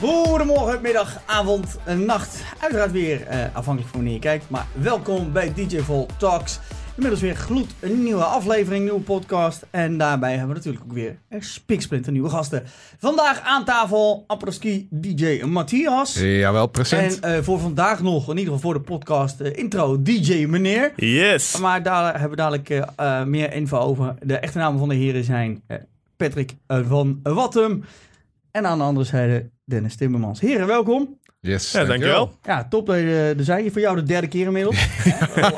Goedemorgen, middag, avond, eh, nacht. Uiteraard weer uh, afhankelijk van wanneer je kijkt. Maar welkom bij DJ Vol Talks. Inmiddels weer gloed een nieuwe aflevering, nieuwe podcast. En daarbij hebben we natuurlijk ook weer een spiksplinter nieuwe gasten. Vandaag aan tafel Aproski DJ Matthias. Jawel, present. En uh, voor vandaag nog, in ieder geval voor de podcast, uh, intro DJ Meneer. Yes. Maar daar hebben we dadelijk uh, meer info over. De echte namen van de heren zijn Patrick van Wattem. En aan de andere zijde Dennis Timmermans. Heren, welkom. Yes, ja, dankjewel. Ja, top dat je er zijn. Voor jou de derde keer inmiddels.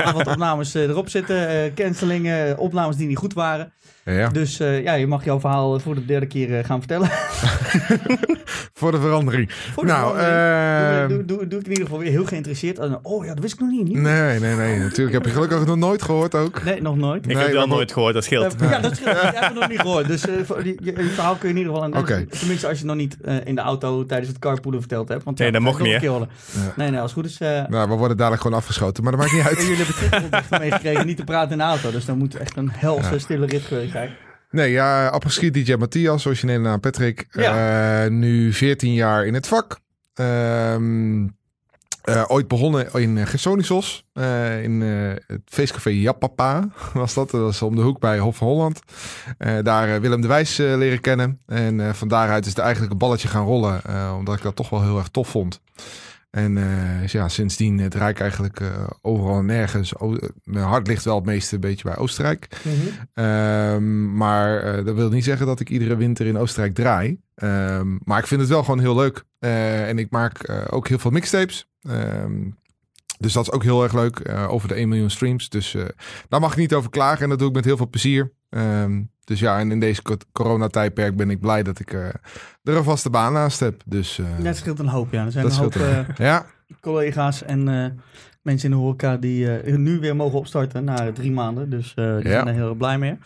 Al wat opnames erop zitten, uh, cancelingen, opnames die niet goed waren. Ja. Dus uh, ja, je mag jouw verhaal voor de derde keer uh, gaan vertellen. voor de verandering. Voor de nou, verandering. Doe, doe, doe, doe, ik in ieder geval weer heel geïnteresseerd. Oh ja, dat wist ik nog niet. niet. Nee, nee, nee. Natuurlijk heb je gelukkig nog nooit gehoord ook. Nee, nog nooit. Ik nee, heb het wel nooit gehoord, dat scheelt. ja, dat scheelt. Ik heb het nog niet gehoord. Dus uh, je, je, verhaal kun je in ieder geval... Okay. Tenminste, als je het nog niet in de auto tijdens het carpoolen verteld hebt. Want, nee, ja, dat mocht niet, ja. Nee, nee, als het goed is... nou, we worden dadelijk gewoon afgeschoten, maar dat maakt niet uit. Jullie hebben terugopdrachten meegekregen niet te praten in de auto. Dus dan moet echt een helse, stille rit geweest Nee, ja, apres DJ Matthias, originele naam Patrick. Ja. Uh, nu 14 jaar in het vak. Um, uh, ooit begonnen in Gersonisos. Uh, in het feestcafé Japapa was dat. Dat was om de hoek bij Hof van Holland. daar Willem de Wijs leren kennen. En van daaruit is het eigenlijk een balletje gaan rollen. omdat ik dat toch wel heel erg tof vond. En uh, ja, sindsdien draai ik eigenlijk uh, overal en nergens. O mijn hart ligt wel het meeste een beetje bij Oostenrijk. Mm -hmm. um, maar dat wil niet zeggen dat ik iedere winter in Oostenrijk draai. Um, maar ik vind het wel gewoon heel leuk. en ik maak ook heel veel mixtapes. Um, dus dat is ook heel erg leuk. over de 1 miljoen streams. Dus daar mag ik niet over klagen. En dat doe ik met heel veel plezier. Dus ja, en in deze coronatijdperk ben ik blij dat ik er een vaste baan naast heb. Dus, uh, dat scheelt een hoop, ja. Er zijn een hoop een- uh, ja, collega's en mensen in de horeca die nu weer mogen opstarten na drie maanden. Dus die Ja. zijn er heel blij mee.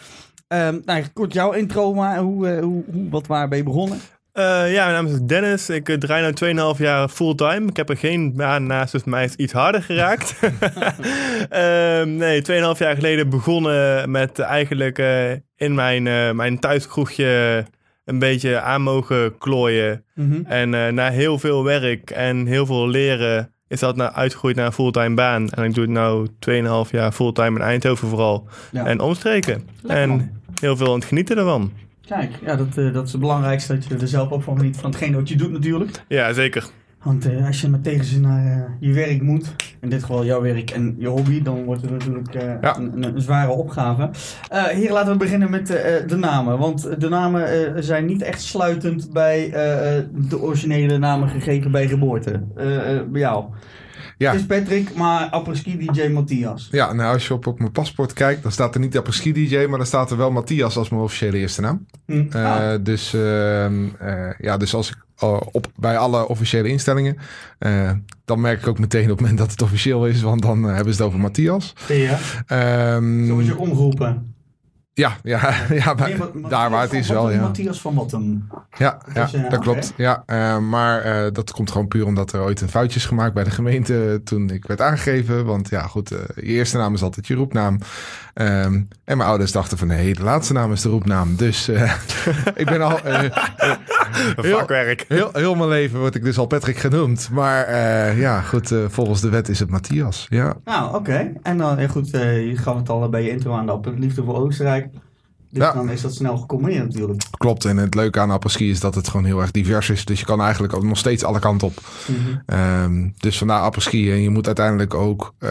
Um, nou, kort jouw intro, maar hoe, hoe, hoe, wat waar ben je begonnen? Uh, ja, mijn naam is Dennis. Ik uh, draai nu 2,5 jaar fulltime. Ik heb er geen baan naast, dus mij is iets harder geraakt. uh, nee, 2,5 jaar geleden begonnen met eigenlijk uh, in mijn, mijn thuiskroegje een beetje aan mogen klooien. Mm -hmm. En na heel veel werk en heel veel leren is dat nou uitgegroeid naar een fulltime baan. En ik doe het nu 2,5 jaar fulltime in Eindhoven vooral. Ja. En omstreken. Lekker, en heel veel aan het genieten ervan. Kijk, ja, dat, uh, dat is het belangrijkste, dat je er zelf ook van geniet van hetgeen wat je doet natuurlijk. Ja, zeker. Want uh, als je met tegenzin naar uh, je werk moet, in dit geval jouw werk en je hobby, dan wordt het natuurlijk uh, Ja. een, een, zware opgave. Hier laten we beginnen met de namen. Want de namen zijn niet echt sluitend bij de originele namen gegeven bij geboorte. Bij jou. Ja. Het is Patrick, maar apres-ski DJ Matthias. Ja, nou als je op, op mijn paspoort kijkt, dan staat er niet apres-ski DJ, maar dan staat er wel Matthias als mijn officiële eerste naam. Hm. Uh, Ah, dus, uh, uh, ja, dus als ik uh, op, bij alle officiële instellingen, uh, dan merk ik ook meteen op het moment dat het officieel is, want dan uh, hebben ze het over Matthias. ja. Um, Zo je ook ja, ja, ja maar daar waar het is wel, ja. Matthias van Wattem. Ja, ja eh, dat oké. klopt. Ja, uh, maar uh, dat komt gewoon puur omdat er ooit een foutje is gemaakt bij de gemeente toen ik werd aangegeven. Want ja, goed, uh, je eerste naam is altijd je roepnaam. Um, en mijn ouders dachten van nee, de laatste naam is de roepnaam. Dus uh, ik ben al. uh, heel, Vakwerk. heel, heel mijn leven word ik dus al Patrick genoemd. Maar uh, ja, goed, uh, volgens de wet is het Matthias. Ja. Nou, oké. En dan, goed, uh, je gaf het al bij je intro aan op liefde voor Oostenrijk. Dus Ja. dan is dat snel gecombineerd natuurlijk. Klopt. En het leuke aan apres-ski is dat het gewoon heel erg divers is. Dus je kan eigenlijk ook nog steeds alle kanten op. Mhm. Um, dus vandaar apres-ski. En je moet uiteindelijk ook uh,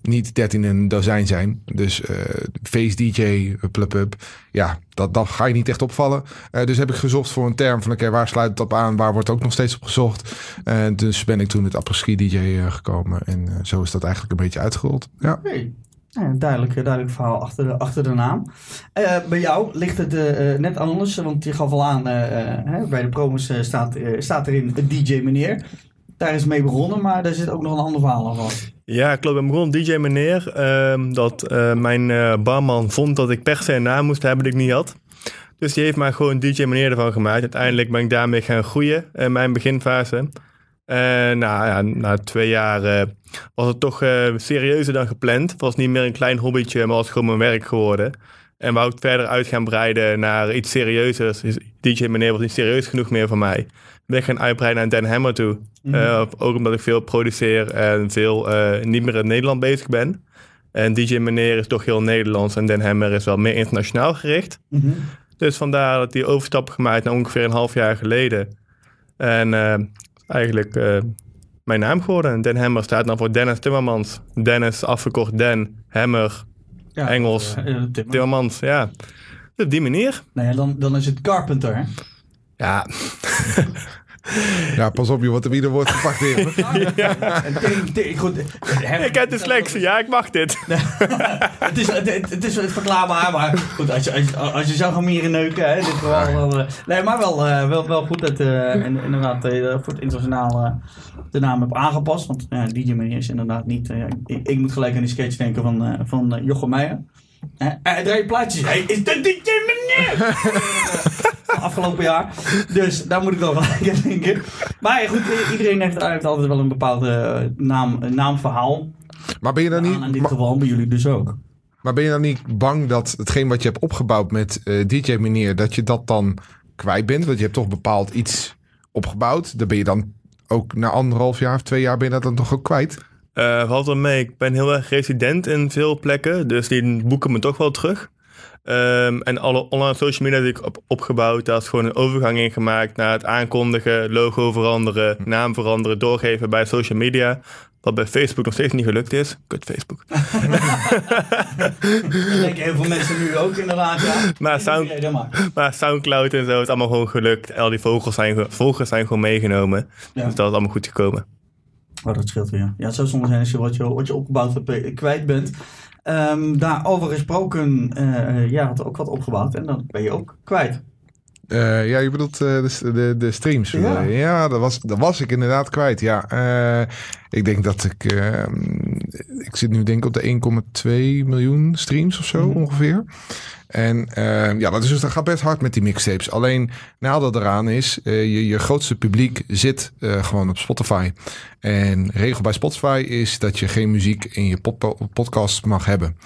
niet 13 in een dozijn zijn. Dus uh, face DJ, plug-up. Ja, dat, dat ga je niet echt opvallen. Uh, dus heb ik gezocht voor een term van... oké, waar sluit het op aan? Waar wordt ook nog steeds op gezocht? En dus ben ik toen het apres-ski DJ gekomen. En zo is dat eigenlijk een beetje uitgerold. Ja. Hey. Ja, een duidelijk, duidelijk verhaal achter de, achter de naam. Uh, bij jou ligt het uh, net anders, want je gaf al aan, bij de promos staat, staat erin DJ meneer. Daar is mee begonnen, maar daar zit ook nog een ander verhaal aan vast. Ja, klopt. Ik ben begonnen DJ meneer. Uh, dat mijn barman vond dat ik per se een naam moest hebben die ik niet had. Dus die heeft maar gewoon DJ meneer ervan gemaakt. Uiteindelijk ben ik daarmee gaan groeien in mijn beginfase. En nou ja, na twee jaar uh, was het toch uh, serieuzer dan gepland. Het was niet meer een klein hobbytje, maar was gewoon mijn werk geworden. En wou ik verder uit gaan breiden naar iets serieuzers. Dus DJ Meneer was niet serieus genoeg meer voor mij. Ben ik gaan uitbreiden naar Dan Hammer toe. Mhm. Eh, ook omdat ik veel produceer en veel eh, niet meer in Nederland bezig ben. En DJ Meneer is toch heel Nederlands en Dan Hammer is wel meer internationaal gericht. Mhm. Dus vandaar dat die overstap gemaakt naar ongeveer een half jaar geleden. En eh, eigenlijk eh, mijn naam geworden. Den Hammer staat dan voor Dennis Timmermans. Dennis afgekort Den, Hammer, Ja, Engels. Timmer. Timmermans. Ja, Dus op die manier. Nou ja, dan, dan is het Carpenter, hè? Ja, Ja, pas op je, wat er weer wordt gepakt hè, ik heb dyslexie. Ja, ik mag dit. Het is, het, het- het is verklaarbaar, maar goed, als je, als je, als je zou gaan mieren neuken, hè, dit geval. dan, eh, nee, maar wel, eh, wel, wel goed dat eh, en, inderdaad voor het internationaal de naam heb aangepast. Want ja, DJ Meneer is inderdaad niet... ik, ik moet gelijk aan die sketch denken van, eh van Jochem Meijer. Hij draait plaatjes. Hey, is dat DJ Meneer? Afgelopen jaar. Dus daar moet ik dan gelijk aan denken. Maar ja, goed, iedereen heeft, heeft altijd wel een bepaalde eh, naam, naamverhaal. Maar ben je dan niet... in dit maar- geval bij jullie dus ook. Maar ben je dan niet bang dat hetgeen wat je hebt opgebouwd met eh, DJ Meneer, dat je dat dan kwijt bent? Want je hebt toch bepaald iets opgebouwd. Dan ben je dan ook na anderhalf jaar of twee jaar ben je dat dan toch ook kwijt? Eh valt wel mee. Ik ben heel erg resident in veel plekken. Dus die boeken me toch wel terug. Ehm, en alle online social media die ik heb opgebouwd, daar is gewoon een overgang in gemaakt naar het aankondigen, logo veranderen, naam veranderen, doorgeven bij social media. Wat bij Facebook nog steeds niet gelukt is. Kut Facebook. Dat denken heel veel mensen nu ook inderdaad, ja. Maar Sound, maar. Soundcloud en zo is allemaal gewoon gelukt. Al die vogels zijn, ge- volgers zijn gewoon meegenomen. Ja. Dus dat is allemaal goed gekomen. Oh, dat scheelt weer. Ja, het zou soms zijn als je wat je, wat je opgebouwd hebt, eh, kwijt bent. Ehm, daarover gesproken, eh ja, had ook wat opgebouwd en dan ben je ook kwijt. Eh, ja, je bedoelt eh, de, de, de streams. Ja. Dat, was, dat was ik inderdaad kwijt. Ja, Eh, ik denk dat ik... ik zit nu denk ik op de 1,2 miljoen streams of zo Mhm. ongeveer. En eh, ja, dat, is dus, dat gaat best hard met die mixtapes. Alleen nadeel eraan is, eh, je, je grootste publiek zit eh, gewoon op Spotify. En regel bij Spotify is dat je geen muziek in je pod- podcast mag hebben.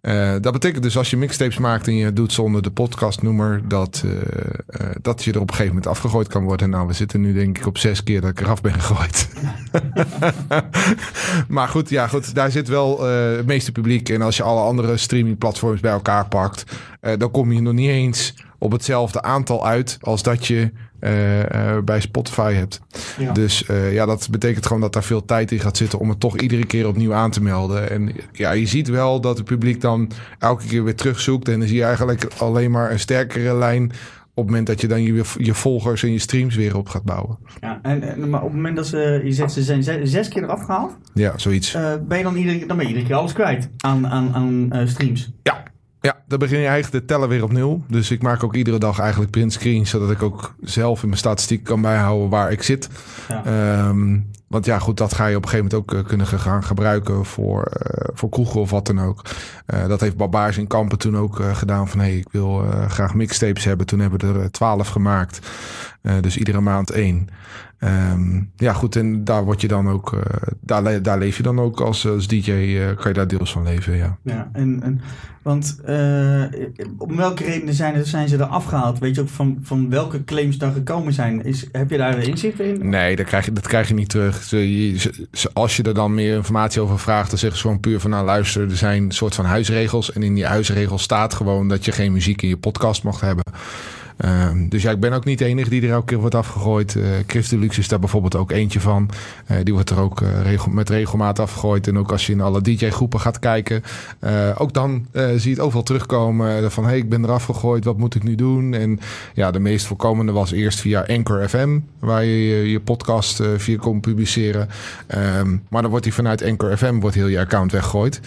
Eh, dat betekent dus als je mixtapes maakt en je doet zonder de podcastnoemer, dat, eh, eh, dat je er op een gegeven moment afgegooid kan worden. Nou, we zitten nu denk ik op zes keer dat ik eraf ben gegooid. maar goed, ja, goed, daar zit wel het meeste publiek. En als je alle andere streamingplatforms bij elkaar pakt, dan kom je nog niet eens op hetzelfde aantal uit als dat je eh, eh, bij Spotify hebt. Ja. Dus eh, ja, dat betekent gewoon dat daar veel tijd in gaat zitten om het toch iedere keer opnieuw aan te melden. En ja, je ziet wel dat het publiek dan elke keer weer terugzoekt. En dan zie je eigenlijk alleen maar een sterkere lijn op het moment dat je dan je, je volgers en je streams weer op gaat bouwen. Ja, en, en, maar op het moment dat ze, je zegt ze zijn zes, zes keer eraf gehaald, Ja, zoiets. ben je dan iedere, dan ben je iedere keer alles kwijt aan, aan, aan streams. Ja. Ja, dan begin je eigenlijk de teller weer op nul. Dus ik maak ook iedere dag eigenlijk printscreens, zodat ik ook zelf in mijn statistiek kan bijhouden waar ik zit. Ja. Ehm, want ja, goed, dat ga je op een gegeven moment ook eh, kunnen gaan gebruiken voor, eh, voor kroegen of wat dan ook. Eh, dat heeft Barbaars in Kampen toen ook gedaan van... hé, hey, ik wil graag mixtapes hebben. Toen hebben we er twaalf gemaakt. Dus iedere maand één. Ehm, ja, goed, en daar word je dan ook... eh, daar, daar leef je dan ook als, als DJ, eh, kan je daar deels van leven, ja. Ja, en, en, want eh, om welke redenen zijn, zijn ze er afgehaald? Weet je ook van, van welke claims daar gekomen zijn? Is, heb je daar inzicht in? Nee, dat krijg je, dat krijg je niet terug. Als je er dan meer informatie over vraagt, dan zeggen ze gewoon puur van... nou luister, er zijn een soort van huisregels. En in die huisregels staat gewoon dat je geen muziek in je podcast mag hebben. Ehm, dus ja, ik ben ook niet de enige die er elke keer wordt afgegooid. Eh Chris Deluxe is daar bijvoorbeeld ook eentje van. Eh, die wordt er ook eh, regel, met regelmaat afgegooid. En ook als je in alle DJ-groepen gaat kijken. eh, ook dan eh, zie je het overal terugkomen. eh, van, hé, hey, ik ben er afgegooid. Wat moet ik nu doen? En ja, de meest voorkomende was eerst via Anchor FM. Waar je je, je podcast eh, via kon publiceren. Ehm, maar dan wordt die vanuit Anchor FM wordt heel je account weggegooid.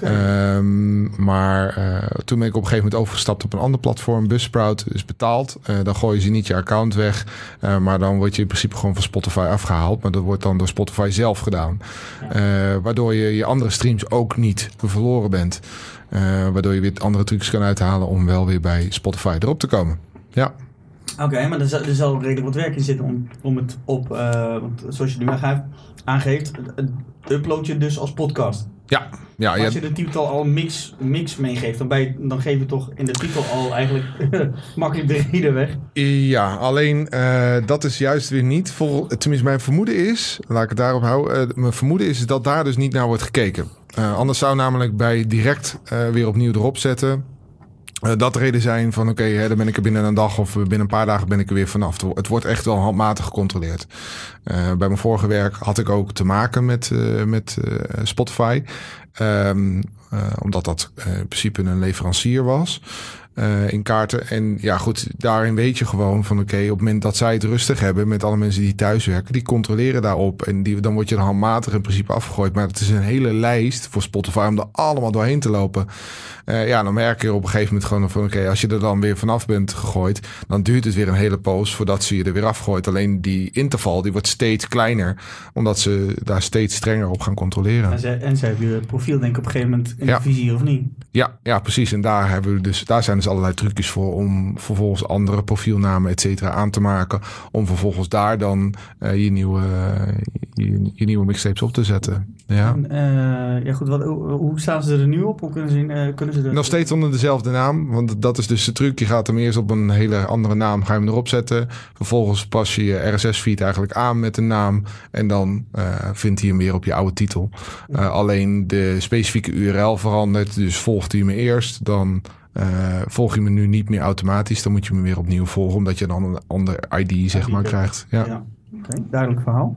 Ehm, maar eh, toen ben ik op een gegeven moment overgestapt op een ander platform. Buzzsprout is betaald. Eh, dan gooien ze niet je account weg. Eh, maar dan word je in principe gewoon van Spotify afgehaald. Maar dat wordt dan door Spotify zelf gedaan. Eh, waardoor je je andere streams ook niet verloren bent. Waardoor je weer andere trucs kan uithalen om wel weer bij Spotify erop te komen. Ja. Oké, maar er zal, er zal redelijk wat werk in zitten om, om het op, want zoals je nu aangeeft, upload je dus als podcast. Ja, ja, Maar als je de titel al mix, mix meegeeft, dan, je- dan geef je toch in de titel al eigenlijk makkelijk de reden weg. Ja, alleen eh, dat is juist weer niet. Vol, tenminste, mijn vermoeden is, laat ik het daarop houden. eh, mijn vermoeden is dat daar dus niet naar wordt gekeken. Eh, anders zou namelijk bij direct weer opnieuw erop zetten. Eh, dat reden zijn van oké, hè, dan ben ik er binnen een dag of binnen een paar dagen ben ik er weer vanaf. Het wordt echt wel handmatig gecontroleerd. Eh, bij mijn vorige werk had ik ook te maken met, eh, met eh, Spotify. Ehm, eh, omdat dat eh, in principe een leverancier was eh, in kaarten. En ja, goed, daarin weet je gewoon van oké, op het moment dat zij het rustig hebben met alle mensen die thuis werken, die controleren daarop. En die, dan word je er handmatig in principe afgegooid. Maar het is een hele lijst voor Spotify om er allemaal doorheen te lopen. Eh, ja, dan merk je op een gegeven moment gewoon van oké, als je er dan weer vanaf bent gegooid, dan duurt het weer een hele poos voordat ze je er weer afgooit. Alleen die interval die wordt steeds kleiner, omdat ze daar steeds strenger op gaan controleren. En ze, en hebben je profiel denk ik op een gegeven moment in Ja. de vizier of niet. Ja, ja, precies. En daar, hebben we dus, daar zijn dus allerlei trucjes voor om vervolgens andere profielnamen, et cetera, aan te maken. Om vervolgens daar dan eh, je, nieuwe, je, je nieuwe mixtapes op te zetten. Ja. En, eh, ja goed, wat, hoe, staan ze er nu op? Hoe kunnen ze, eh, kunnen ze er... Nog steeds onder dezelfde naam, want dat is dus de truc. Je gaat hem eerst op een hele andere naam, ga je hem erop zetten. Vervolgens pas je je RSS-feed eigenlijk aan met een naam. En dan vindt hij hem weer op je oude titel. Alleen de specifieke URL verandert. Dus hij me eerst, dan eh, volg je me nu niet meer automatisch. Dan moet je me weer opnieuw volgen, omdat je dan een ander ID zeg maar krijgt. Ja. Ja, oké, duidelijk verhaal.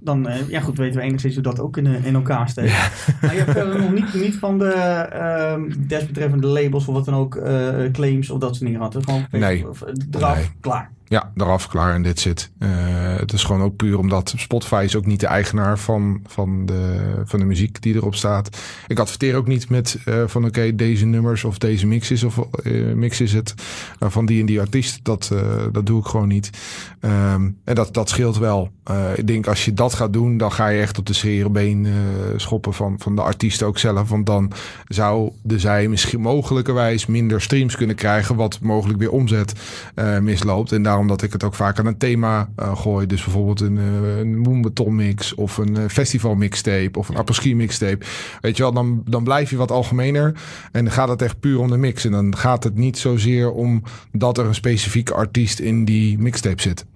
Dan, eh, ja goed, weten we enigszins hoe dat ook in, eh, in elkaar steekt. Maar je hebt verder nog niet, niet van de ehm desbetreffende labels of wat dan ook, claims of dat soort dingen gehad. Gewoon Nee. of, eraf, Nee. klaar. Ja, eraf, klaar en dit zit. Eh, het is gewoon ook puur omdat Spotify is ook niet de eigenaar van, van, de, van de muziek die erop staat. Ik adverteer ook niet met eh, van oké, deze nummers of deze mix is, of, eh, mix is het van die en die artiest. Dat, dat doe ik gewoon niet. Ehm, en dat, dat scheelt wel. Ik denk als je dat gaat doen, dan ga je echt op de schere been schoppen van, van de artiest ook zelf. Want dan zouden zij misschien mogelijkerwijs minder streams kunnen krijgen, wat mogelijk weer omzet misloopt. En daarom dat ik het ook vaak aan een thema eh, gooi. Dus bijvoorbeeld een, uh, een Moonbeton mix of een eh, festival mixtape of een apres-ski mixtape. Weet je wel, dan, dan blijf je wat algemener en dan gaat het echt puur om de mix. En dan gaat het niet zozeer om dat er een specifieke artiest in die mixtape zit.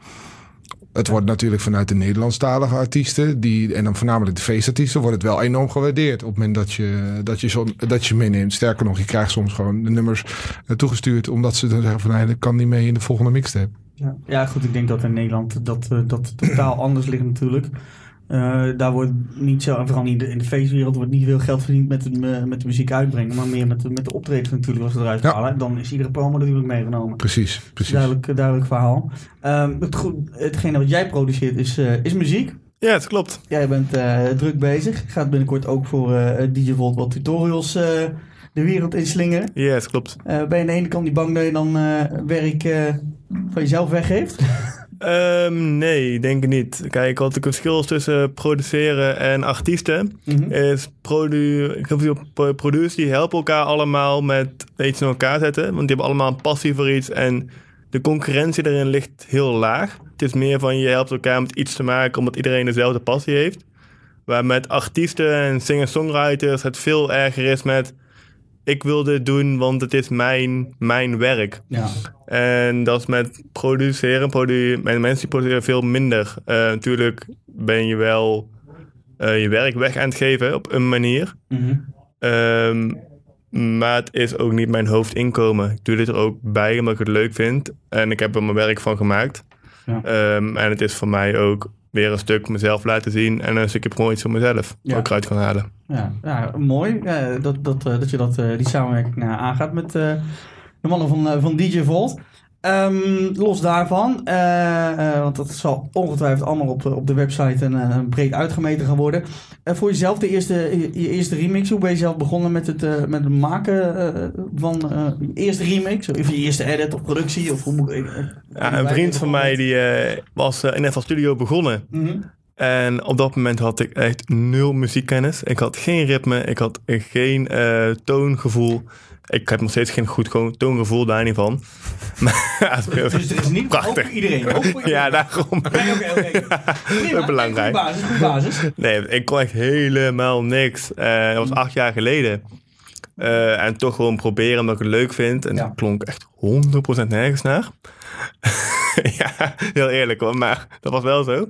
Het wordt natuurlijk vanuit de Nederlandstalige artiesten, die, en dan voornamelijk de feestartiesten, wordt het wel enorm gewaardeerd op het moment dat je, dat je, zo, dat je meeneemt. Sterker nog, je krijgt soms gewoon de nummers eh, toegestuurd, omdat ze dan zeggen van nee, dat kan niet mee in de volgende mixtape. Ja. ja, goed, ik denk dat in Nederland dat, eh, dat totaal anders ligt natuurlijk. Uh, daar wordt niet zo, en vooral niet in de, in de feestwereld, wordt niet veel geld verdiend met de, met de muziek uitbrengen, maar meer met de, met de optredens natuurlijk als ze eruit Ja. halen. Dan is iedere promo natuurlijk meegenomen. Precies, precies. Duidelijk, duidelijk verhaal. Um, het, goed, hetgene wat jij produceert is, uh, is muziek. Ja, het klopt. Jij bent uh, druk bezig. Gaat binnenkort ook voor uh, DJ Volt wat tutorials uh, de wereld inslingeren. Ja, het klopt. ben je aan de ene kant niet bang dat je dan werk van jezelf weggeeft? Um, nee, denk ik niet. Kijk, wat het verschil is tussen produceren en artiesten mm-hmm. is produ producers die helpen elkaar allemaal met iets in elkaar zetten, want die hebben allemaal een passie voor iets en de concurrentie erin ligt heel laag. Het is meer van je helpt elkaar met iets te maken omdat iedereen dezelfde passie heeft. Waar met artiesten en singer-songwriters het veel erger is met ik wil dit doen, want het is mijn, mijn werk. Ja. En dat is met produceren. Produ met mensen die produceren veel minder. Uh, natuurlijk ben je wel uh, je werk weg aan het geven op een manier. Mm-hmm. Um, maar het is ook niet mijn hoofdinkomen. Ik doe dit er ook bij omdat ik het leuk vind. En ik heb er mijn werk van gemaakt. Ja. Um, en het is voor mij ook weer een stuk mezelf laten zien. En een stukje gewoon iets voor mezelf. Ja. Ook eruit kan halen. Ja, ja mooi dat, dat, uh, dat je dat, uh, die samenwerking uh, aangaat met de mannen van, van DJ Volt. Um, los daarvan, want dat zal ongetwijfeld allemaal op, op de website en breed uitgemeten gaan worden. voor jezelf, de eerste, je eerste remix, hoe ben je zelf begonnen met het, met het maken van je eerste remix? Of je eerste edit of productie? Of hoe moet ik, ja, een vriend van mij die was in FL Studio begonnen. Mm -hmm. En op dat moment had ik echt nul muziekkennis. Ik had geen ritme, ik had geen uh, toongevoel. Ik heb nog steeds geen goed toongevoel daar niet van. Maar, dus, er is niet prachtig. voor iedereen. Ook voor iedereen. Ja, daarom. Oké, oké, oké. belangrijk. basis, basis. Nee, ik kon echt helemaal niks. Uh, dat was acht jaar geleden. Uh, en toch gewoon proberen omdat ik het leuk vind. En ja. dat klonk echt 100% nergens naar. ja, heel eerlijk hoor, maar dat was wel zo.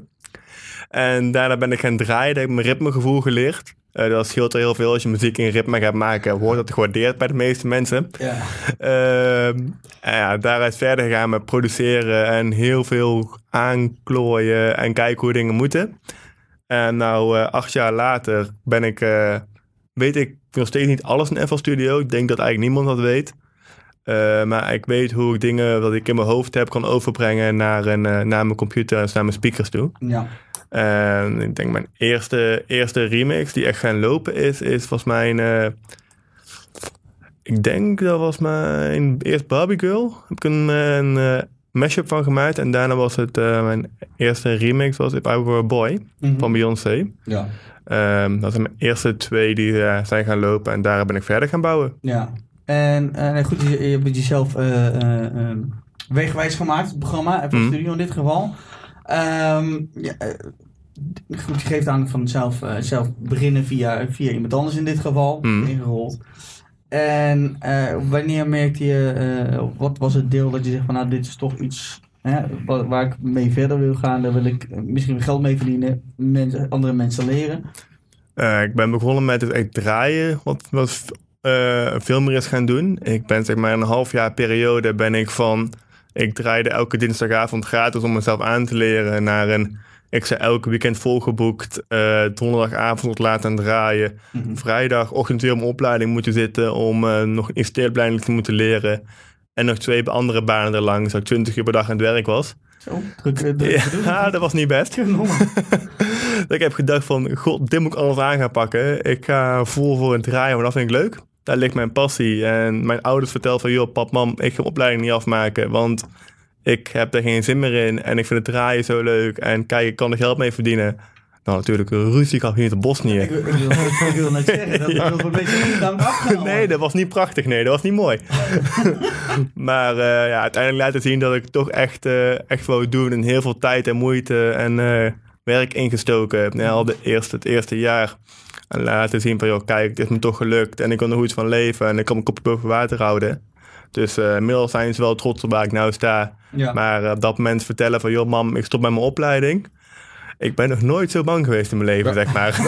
En daarna ben ik gaan draaien, heb ik mijn ritmegevoel geleerd. Uh, dat scheelt er heel veel als je muziek in ritme gaat maken. Wordt dat gewaardeerd bij de meeste mensen. Ja. Uh, en ja, daaruit verder gaan met produceren en heel veel aanklooien en kijken hoe dingen moeten. En nou, uh, acht jaar later ben ik, uh, weet ik nog steeds niet alles in FL Studio. Ik denk dat eigenlijk niemand dat weet. Maar ik weet hoe ik dingen wat ik in mijn hoofd heb kan overbrengen naar, een, naar mijn computer en naar mijn speakers toe. Ja. En ik denk mijn eerste, eerste remix die echt gaan lopen is, is volgens mij een... Uh, ik denk dat was mijn eerst Barbie Girl. Heb ik een, een uh, mashup van gemaakt. En daarna was het uh, mijn eerste remix was If I Were a Boy mm-hmm. van Beyoncé. Ja. Um, dat zijn mijn eerste twee die uh, zijn gaan lopen. En daar ben ik verder gaan bouwen. Ja. En goed, je, je hebt jezelf um, wegenwijs gemaakt, het programma. Apple mm. Studio in dit geval. Um, ja, goed, je geeft aan van zelf, uh, zelf beginnen via, via iemand anders in dit geval, mm. ingerold. En uh, wanneer merkte je, uh, wat was het deel dat je zegt van nou dit is toch iets hè, waar, waar, ik mee verder wil gaan, daar wil ik misschien geld mee verdienen, mensen, andere mensen leren? ik ben begonnen met het echt draaien, wat, wat veel meer is gaan doen. Ik ben zeg maar een half jaar periode ben ik van, ik draaide elke dinsdagavond gratis om mezelf aan te leren naar een ik zei elke weekend volgeboekt. Uh, donderdagavond tot laat aan draaien. Mm -hmm. Vrijdagochtend weer om opleiding moeten zitten. Om uh, nog investeerbeleiding te moeten leren. En nog twee andere banen erlang. Zodat ik 20 uur per dag aan het werk was. Zo, druk, ja, dat was niet best. ik heb gedacht van, god, dit moet ik alles aan gaan pakken. Ik ga vol voor het draaien, want dat vind ik leuk. Daar ligt mijn passie. En mijn ouders vertelden van, joh, pap, mam, ik ga mijn opleiding niet afmaken. Want ik heb er geen zin meer in en ik vind het draaien zo leuk en kijk, ik kan er geld mee verdienen. Nou, natuurlijk, ruzie gaf hier in Bosnië. Ik, ik, wil, ik wil net zeggen, dat ja. was een beetje. Nee, dat was niet prachtig, nee, dat was niet mooi. maar uh, ja, uiteindelijk laten zien dat ik toch echt, uh, echt wou doen en heel veel tijd en moeite en uh, werk ingestoken heb. Al de eerste, het eerste jaar. En laten zien van, joh, kijk, dit is me toch gelukt en ik kan er goed van leven en ik kan mijn kopje boven water houden. Dus uh, inmiddels zijn ze wel trots op waar ik nou sta. Maar uh, op dat moment vertellen van, joh mam, ik stop met mijn opleiding. Ik ben nog nooit zo bang geweest in mijn leven, zeg maar.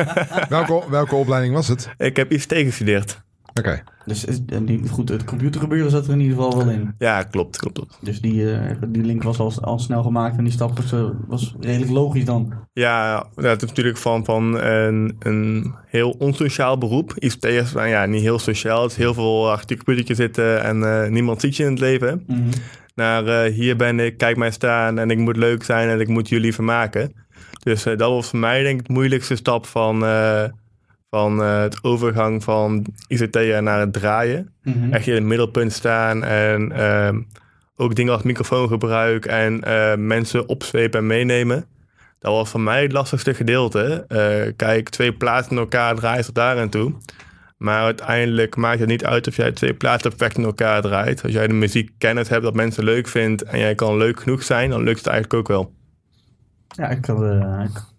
welke, welke opleiding was het? Ik heb ICT gestudeerd. Oké. Dus die, goed, het computergebeuren zat er in ieder geval wel in. Ja, klopt, klopt. Dus die, uh, die link was al, al snel gemaakt en die stap was, uh, was redelijk logisch dan. Ja, het is natuurlijk van, van een, een heel onsociaal beroep. ICT is nou ja, niet heel sociaal. Het is heel veel achter je computertje zitten en uh, niemand ziet je in het leven. Mm -hmm. Naar hier ben ik, kijk mij staan en ik moet leuk zijn en ik moet jullie vermaken. Dus dat was voor mij denk ik de moeilijkste stap van van uh, het overgang van ICT naar het draaien. Mm Echt in het middelpunt staan en uh, ook dingen als microfoongebruik en uh, mensen opzwepen en meenemen. Dat was voor mij het lastigste gedeelte. Uh, kijk, twee plaatsen in elkaar draaien tot daar en toe. Maar uiteindelijk maakt het niet uit of jij twee plaatsen perfect in elkaar draait. Als jij de muziek kennis hebt dat mensen leuk vindt en jij kan leuk genoeg zijn, dan lukt het eigenlijk ook wel. Ja, ik kan, ik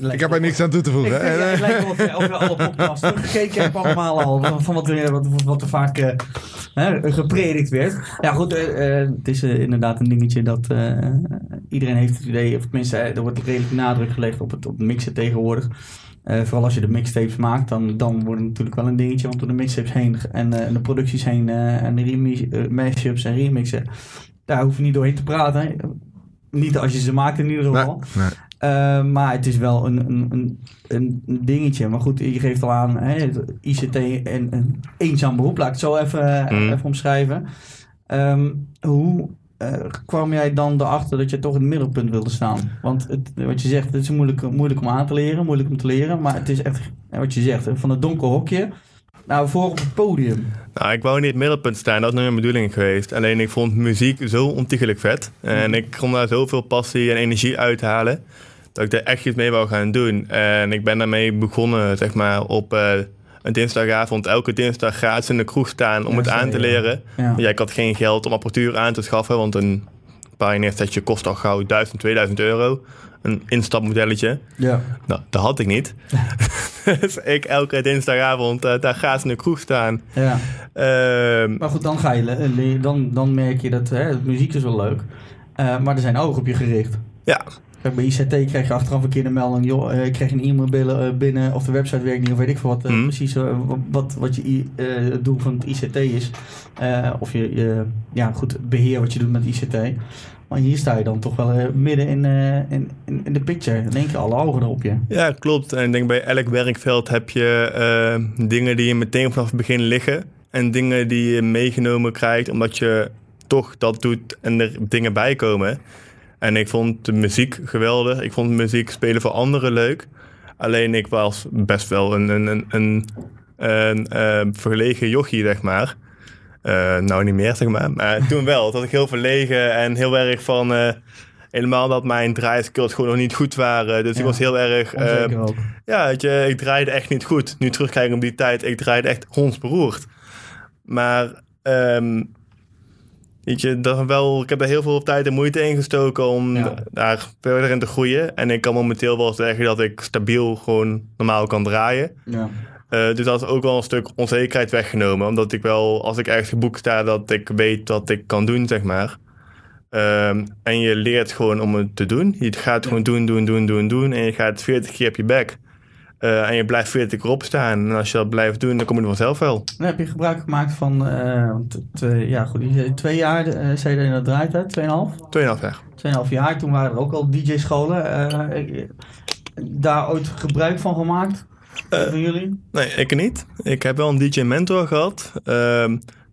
ik heb er niks aan toe te voegen. Ik, het lijkt wel of je, of je alle podcasts teruggekeken hebt allemaal al. Van wat, er, wat, wat er vaak uh, gepredikt werd. Ja goed, uh, het is inderdaad een dingetje dat iedereen heeft het idee. Of tenminste, er wordt redelijk nadruk gelegd op het, op mixen tegenwoordig. vooral als je de mixtapes maakt, dan, dan wordt het natuurlijk wel een dingetje. Want door de mixtapes heen en de producties heen en de mashups en remixen. Daar hoef je niet doorheen te praten. Niet als je ze maakt in ieder geval. Nee, nee. Uh, maar het is wel een, een, een, een, dingetje. Maar goed, je geeft al aan hè, ICT en een eenzaam beroep. Laat ik het zo even, mm. even omschrijven. Um, hoe uh, kwam jij dan erachter dat je toch in het middelpunt wilde staan? Want het, wat je zegt, het is moeilijk, moeilijk om aan te leren, moeilijk om te leren. Maar het is echt, wat je zegt, van het donker hokje nou, voor op het podium. Nou, ik wou niet het middelpunt staan. Dat is nooit mijn bedoeling geweest. Alleen ik vond muziek zo ontiegelijk vet. En ik kon daar zoveel passie en energie uithalen dat ik er echt iets mee wou gaan doen. En ik ben daarmee begonnen, zeg maar, op eh, een dinsdagavond. Elke dinsdag gratis in de kroeg staan om Ja, het aan te leren. Ja. Ja, ik had geen geld om apparatuur aan te schaffen, want een Pioneer setje kost al gauw 1000, 2000 euro. Een instapmodelletje. Ja. Nou, dat had ik niet. dus ik elke dinsdagavond eh, daar gratis in de kroeg staan. ja. Ehm, Maar goed, dan, ga je, dan, dan merk je dat hè, de muziek is wel leuk. Eh, maar er zijn ogen op je gericht. ja, Kijk, bij ICT krijg je achteraf een keer de melding... joh, eh, ik kreeg een e-mail binnen, eh, binnen of de website werkt niet... of weet ik veel wat eh, Mhm. precies wat, wat je het doel van het ICT is. Of je, je ja, goed, beheer wat je doet met ICT. Maar hier sta je dan toch wel midden in, in, in, de picture. In één keer alle ogen erop je. ja, klopt. En ik denk bij elk werkveld heb je dingen die je meteen vanaf het begin liggen. En dingen die je meegenomen krijgt omdat je toch dat doet en er dingen bij komen. En ik vond de muziek geweldig. Ik vond muziek spelen voor anderen leuk. Alleen ik was best wel een, een, een, een, een, eh, verlegen jochie, zeg maar. Eh, nou, niet meer, zeg maar. Maar toen wel. Dat ik heel verlegen en heel erg van... eh, helemaal dat mijn draaiskills gewoon nog niet goed waren. Dus Ja. ik was heel erg... eh, ook. ja, weet je, ik draaide echt niet goed. Nu terugkijken op die tijd, ik draaide echt hondsberoerd. Maar, ehm weet je, dat wel, ik heb er heel veel tijd en moeite in gestoken om Ja. daar verder in te groeien. En ik kan momenteel wel zeggen dat ik stabiel gewoon normaal kan draaien. Ja. Eh, dus dat is ook wel een stuk onzekerheid weggenomen. Omdat ik wel, als ik ergens geboekt sta, dat ik weet wat ik kan doen, zeg maar. Ehm, en je leert gewoon om het te doen. Je gaat gewoon doen, doen, doen, doen, doen. En je gaat 40 keer op je bek. Eh, en je blijft 40 keer opstaan. En als je dat blijft doen, dan kom je er vanzelf wel. Dan heb je gebruik gemaakt van, eh, eh, ja goed, twee jaar eh, zei je dat draait, hè? Tweeënhalf? 2,5 jaar. Tweeënhalf jaar, toen waren er ook al DJ-scholen. daar ooit gebruik van gemaakt? van jullie? Nee, ik niet. Ik heb wel een DJ-mentor gehad.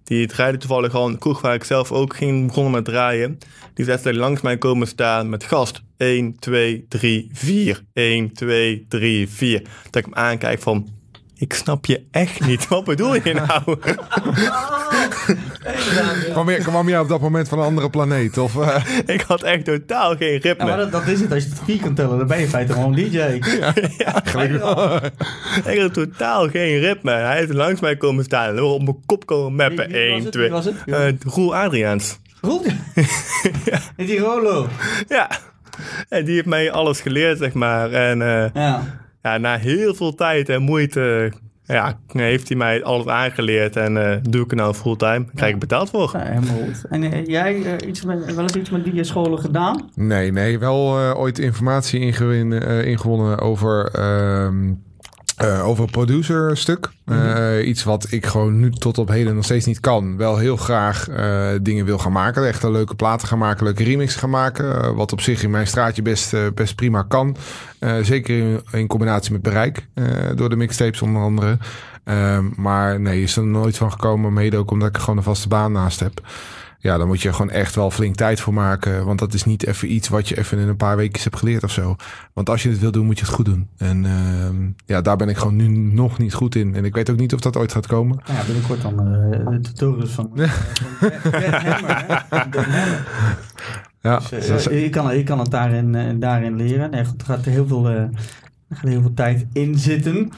Die draaide toevallig al een kroeg waar ik zelf ook ging begonnen met draaien. Die zette langs mij komen staan met gast. 1, 2, 3, 4. 1, 2, 3, 4. Dat ik hem aankijk van... Ik snap je echt niet. Wat bedoel je nou? Kwam, je, kwam jij op dat moment van een andere planeet? Of, eh, ik had echt totaal geen Ja, ritme. maar dat, dat is het. Als je het vier kan tellen, dan ben je in feite gewoon DJ. eigenlijk wel. Ik had totaal geen ritme. Hij is langs mij komen staan. En op mijn kop komen meppen. Wie- wie was 1, het? 2. Wie was het? Eh, Roel Adriaans. Roel? Is die Rolo? Ja. En die heeft mij alles geleerd, zeg maar. En eh, Ja. Ja, na heel veel tijd en moeite ja, heeft hij mij alles aangeleerd. En eh, doe ik er nou fulltime. Krijg ik betaald voor. ja, helemaal goed. En eh, jij eh, iets met, wel eens iets met DJ-scholen gedaan? Nee, nee, wel eh, ooit informatie ingewin, eh, ingewonnen over, ehm eh, over producer stuk. Eh, iets wat ik gewoon nu tot op heden nog steeds niet kan. Wel heel graag eh, dingen wil gaan maken. Echt een leuke platen gaan maken, leuke remixen gaan maken. wat op zich in mijn straatje best, best prima kan. Zeker in, in combinatie met bereik. door de mixtapes onder andere. Ehm, maar nee, is er nooit van gekomen. Mede ook omdat ik gewoon een vaste baan naast heb. Ja, dan moet je gewoon echt wel flink tijd voor maken. Want dat is niet even iets wat je even in een paar weken hebt geleerd of zo. Want als je het wil doen, moet je het goed doen. En ehm, ja, daar ben ik gewoon nu nog niet goed in. En ik weet ook niet of dat ooit gaat komen. Nou ja, binnenkort dan eh, de tutorials van, eh, van Hammer. Ja, Dus, eh, is- je, kan, je kan het daarin, daarin leren. Nee, goed, er gaat heel veel, er gaat heel veel tijd in zitten.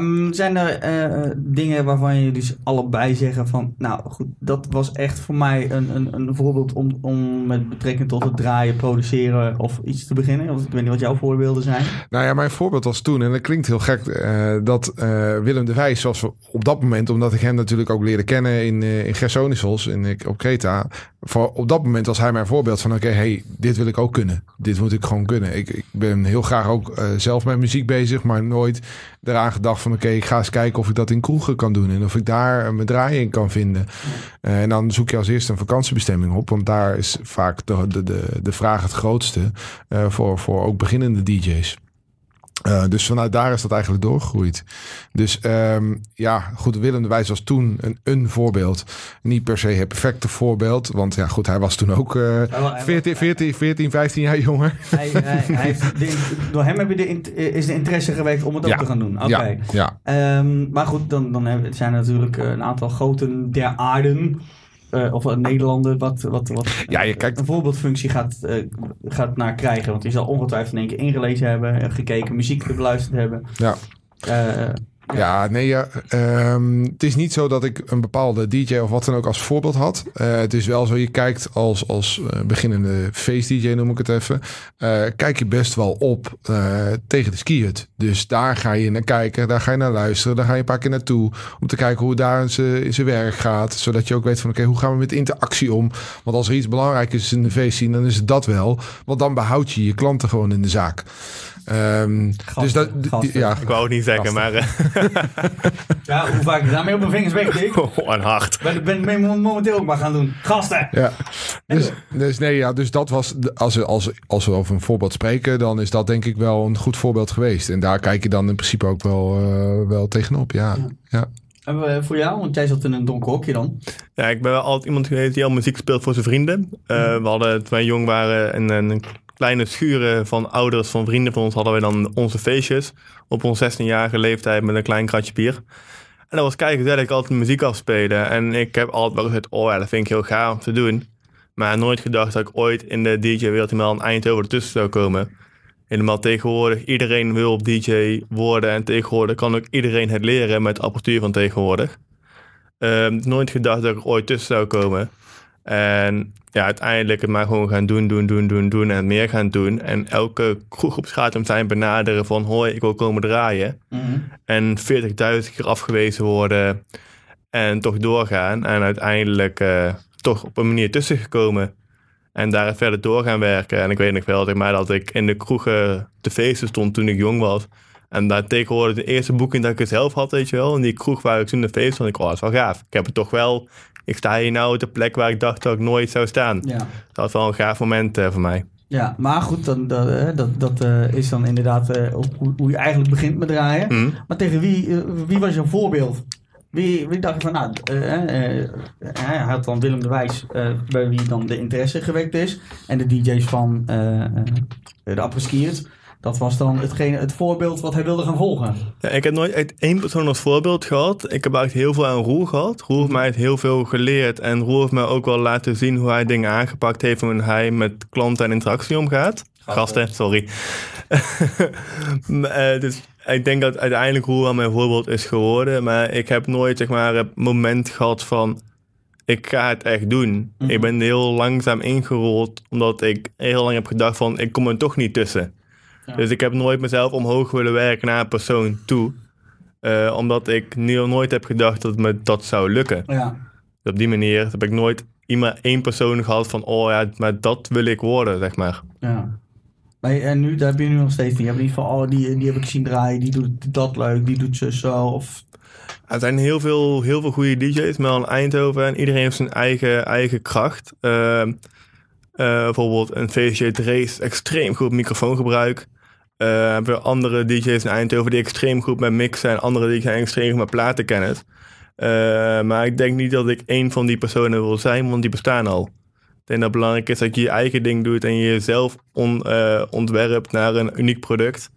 Ehm, zijn er eh, dingen waarvan je dus allebei zeggen van... Nou goed, dat was echt voor mij een, een, een voorbeeld om, om met betrekking tot het draaien, produceren of iets te beginnen. Of, ik weet niet wat jouw voorbeelden zijn. Nou ja, mijn voorbeeld was toen, en dat klinkt heel gek, eh, dat eh, Willem de Wijs, zoals op dat moment, omdat ik hem natuurlijk ook leerde kennen in, in Gersonisos en op Kreta, voor, op dat moment was hij mijn voorbeeld van, oké, hey, dit wil ik ook kunnen. Dit moet ik gewoon kunnen. Ik, ik ben heel graag ook zelf met muziek bezig, maar nooit eraan gedacht van, oké, ik ga eens kijken of ik dat in kroegen kan doen en of ik daar mijn draai in kan vinden. Eh, en dan zoek je als eerste een vakantiebestemming op, want daar is vaak de, de, de, de vraag het grootste eh, voor, voor ook beginnende DJ's. Eh, dus vanuit daar is dat eigenlijk doorgegroeid. Dus ehm, ja, goed, Willem de Wijs was toen een, een voorbeeld. Niet per se het perfecte voorbeeld. Want ja, goed, hij was toen ook hij 14, 14, 14, 15 jaar jonger. Hij, hij, hij heeft de, door hem heb je de, is de interesse gewekt om het Ja. ook te gaan doen. Oké. Ja, ja. Ehm, maar goed, dan, dan zijn er natuurlijk eh, een aantal groten der aarden. Eh, of een Nederlander wat, wat, wat Ja, je kijkt- een voorbeeldfunctie gaat, eh, gaat naar krijgen. Want die zal ongetwijfeld in één keer ingelezen hebben, eh, gekeken, muziek beluisterd hebben. Ja. Ja, nee, ja, ehm, het is niet zo dat ik een bepaalde DJ of wat dan ook als voorbeeld had. Eh, het is wel zo, je kijkt als, als eh, beginnende face-DJ, noem ik het even. eh, kijk je best wel op tegen de skihut. Dus daar ga je naar kijken, daar ga je naar luisteren. Daar ga je een paar keer naartoe om te kijken hoe daar in zijn werk gaat. Zodat je ook weet van, oké, hoe gaan we met interactie om? Want als er iets belangrijk is in de feestscene, dan is het dat wel. Want dan behoud je je klanten gewoon in de zaak. Ehm, dus dat, gasten. ja, Ik wou het niet zeggen, maar eh, ja, hoe vaak ik daarmee op mijn vingers weg, Dick? gewoon hard. Ben ik ben ik momenteel ook maar gaan doen. Gasten! Ja, dus, dus nee, ja, dus dat was, als we, als, als we over een voorbeeld spreken, dan is dat denk ik wel een goed voorbeeld geweest. En daar kijk je dan in principe ook wel, eh, wel tegenop, ja. ja. En eh, voor jou, want jij zat in een donker hokje dan. Ja, ik ben wel altijd iemand geweest die al muziek speelt voor zijn vrienden. Eh, We hadden, toen wij jong waren, in een kleine schuren van ouders van vrienden van ons, hadden we dan onze feestjes. Op ons 16-jarige leeftijd met een klein kratje bier. En dat was ik altijd muziek afspelen. En ik heb altijd wel gezegd, oh ja, dat vind ik heel gaaf om te doen. Maar nooit gedacht dat ik ooit in de DJ-wereld helemaal in Eindhoven ertussen zou komen. Helemaal tegenwoordig, iedereen wil DJ worden. En tegenwoordig kan ook iedereen het leren met de apparatuur van tegenwoordig. Ehm, nooit gedacht dat ik ooit tussen zou komen. En ja, uiteindelijk het maar gewoon gaan doen, doen, doen, doen, doen en meer gaan doen. En elke kroeg op straat om zijn benaderen van hoi, ik wil komen draaien. En 40.000 keer afgewezen worden en toch doorgaan. En uiteindelijk eh, toch op een manier tussen gekomen. En daar verder door gaan werken. En ik weet nog wel zeg maar, dat ik in de kroegen te feesten stond toen ik jong was. En daar tegenwoordig de eerste boeking dat ik het zelf had, weet je wel. En die kroeg waar ik toen de feest stond, ik, oh, dat is wel gaaf. Ik heb het toch wel, ik sta hier nou op de plek waar ik dacht dat ik nooit zou staan. Ja. Dat was wel een gaaf moment eh, voor mij. Ja, maar goed, dan, dat, eh, dat, dat eh, is dan inderdaad hoe, hoe je eigenlijk begint met draaien. Hm. Maar tegen wie, wie was jouw voorbeeld? Wie, wie dacht je van, nou, hij had dan Willem de Wijs, bij wie dan de interesse gewekt is. En de DJ's van de apres Dat was dan hetgene, het voorbeeld wat hij wilde gaan volgen. Ja, ik heb nooit echt één persoon als voorbeeld gehad. Ik heb eigenlijk heel veel aan Roel gehad. Roel heeft mij het heel veel geleerd. En Roel heeft mij ook wel laten zien hoe hij dingen aangepakt heeft... en hoe hij met klanten en interactie omgaat. Gasten, sorry. Eh, dus ik denk dat uiteindelijk Roel wel mijn voorbeeld is geworden. Maar ik heb nooit zeg maar, het moment gehad van... ik ga het echt doen. Mhm. Ik ben er heel langzaam ingerold... omdat ik heel lang heb gedacht van... ik kom er toch niet tussen. Ja. Dus ik heb nooit mezelf omhoog willen werken naar een persoon toe. Eh, omdat ik nooit heb gedacht dat me dat zou lukken. Ja. Dus op die manier heb ik nooit iemand, één persoon gehad van... oh ja, maar dat wil ik worden, zeg maar. ja. Maar, en nu, daar heb je nu nog steeds niet. Je hebt niet van, oh, die, die heb ik zien draaien, die doet dat leuk, die doet zo zo. Of, Er zijn heel veel, heel veel goede DJ's, maar in Eindhoven. En iedereen heeft zijn eigen, eigen kracht. Ehm, eh, bijvoorbeeld een VSJ Trace, extreem goed microfoongebruik. Eh hebben we andere DJ's in Eindhoven die extreem goed met mixen. En andere die zijn extreem goed met platenkennis. Eh, maar ik denk niet dat ik één van die personen wil zijn, want die bestaan al. Ik denk dat het belangrijk is dat je je eigen ding doet en je jezelf on, eh, ontwerpt naar een uniek product.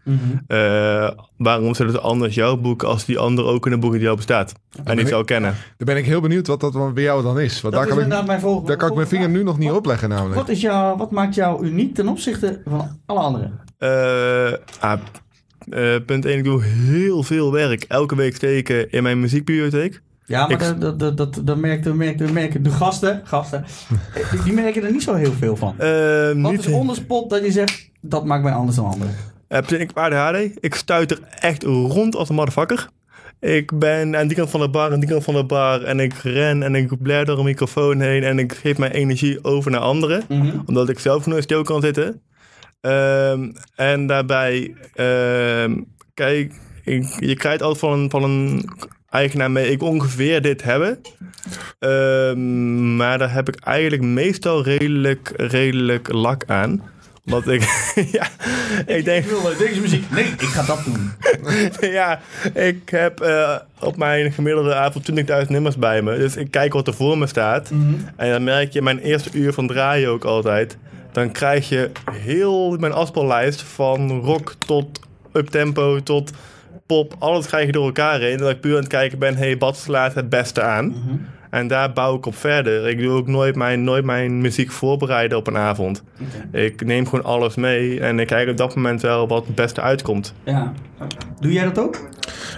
Eh, waarom zullen ze anders jou boeken als die ander ook kunnen boeken die al bestaat? En die zou kennen. Dan ben ik heel benieuwd wat dat dan bij jou dan is. Want dat daar is kan, ik, mijn volgende daar kan ik mijn vinger nu nog niet Wat- opleggen namelijk. Wat, is jou, wat maakt jou uniek ten opzichte van alle anderen? Eh, ah, eh, punt 1, ik doe heel veel werk elke week steken in mijn muziekbibliotheek. Ja, maar Ik- dat, dat, dat, dat, merken, merken, merken de gasten, gasten die, merken er niet zo heel veel van. Eh, Wat niet, is onderspot dat je zegt, dat maakt mij anders dan anderen? Punt één, ik heb ADHD. Ik stuiter echt rond als een motherfucker. Ik ben aan die kant van de bar, aan die kant van de bar. En ik ren en ik blijf door een microfoon heen. En ik geef mijn energie over naar anderen. Omdat ik zelf nooit stil kan zitten. Ehm, en daarbij, ehm, kijk, ik- je krijgt altijd van een, van een eigenaar mee, ik ongeveer dit hebben. Ehm, maar daar heb ik eigenlijk meestal redelijk, redelijk lak aan. Omdat ik, ja, ik denk, Ik wil eh, deze muziek. Nee, ik ga dat doen. ja, ik heb eh, op mijn gemiddelde avond 20.000 nummers bij me. Dus ik kijk wat er voor me staat. En dan merk je mijn eerste uur van draaien ook altijd. Dan krijg je heel mijn afspeellijst van rock tot uptempo tot pop. Alles krijg je door elkaar heen. Dat ik puur aan het kijken ben, hey, wat slaat het beste aan? En daar bouw ik op verder. Ik doe ook nooit mijn, nooit mijn muziek voorbereiden op een avond. Ik neem gewoon alles mee en ik kijk op dat moment wel wat het beste uitkomt. Ja. Doe jij dat ook?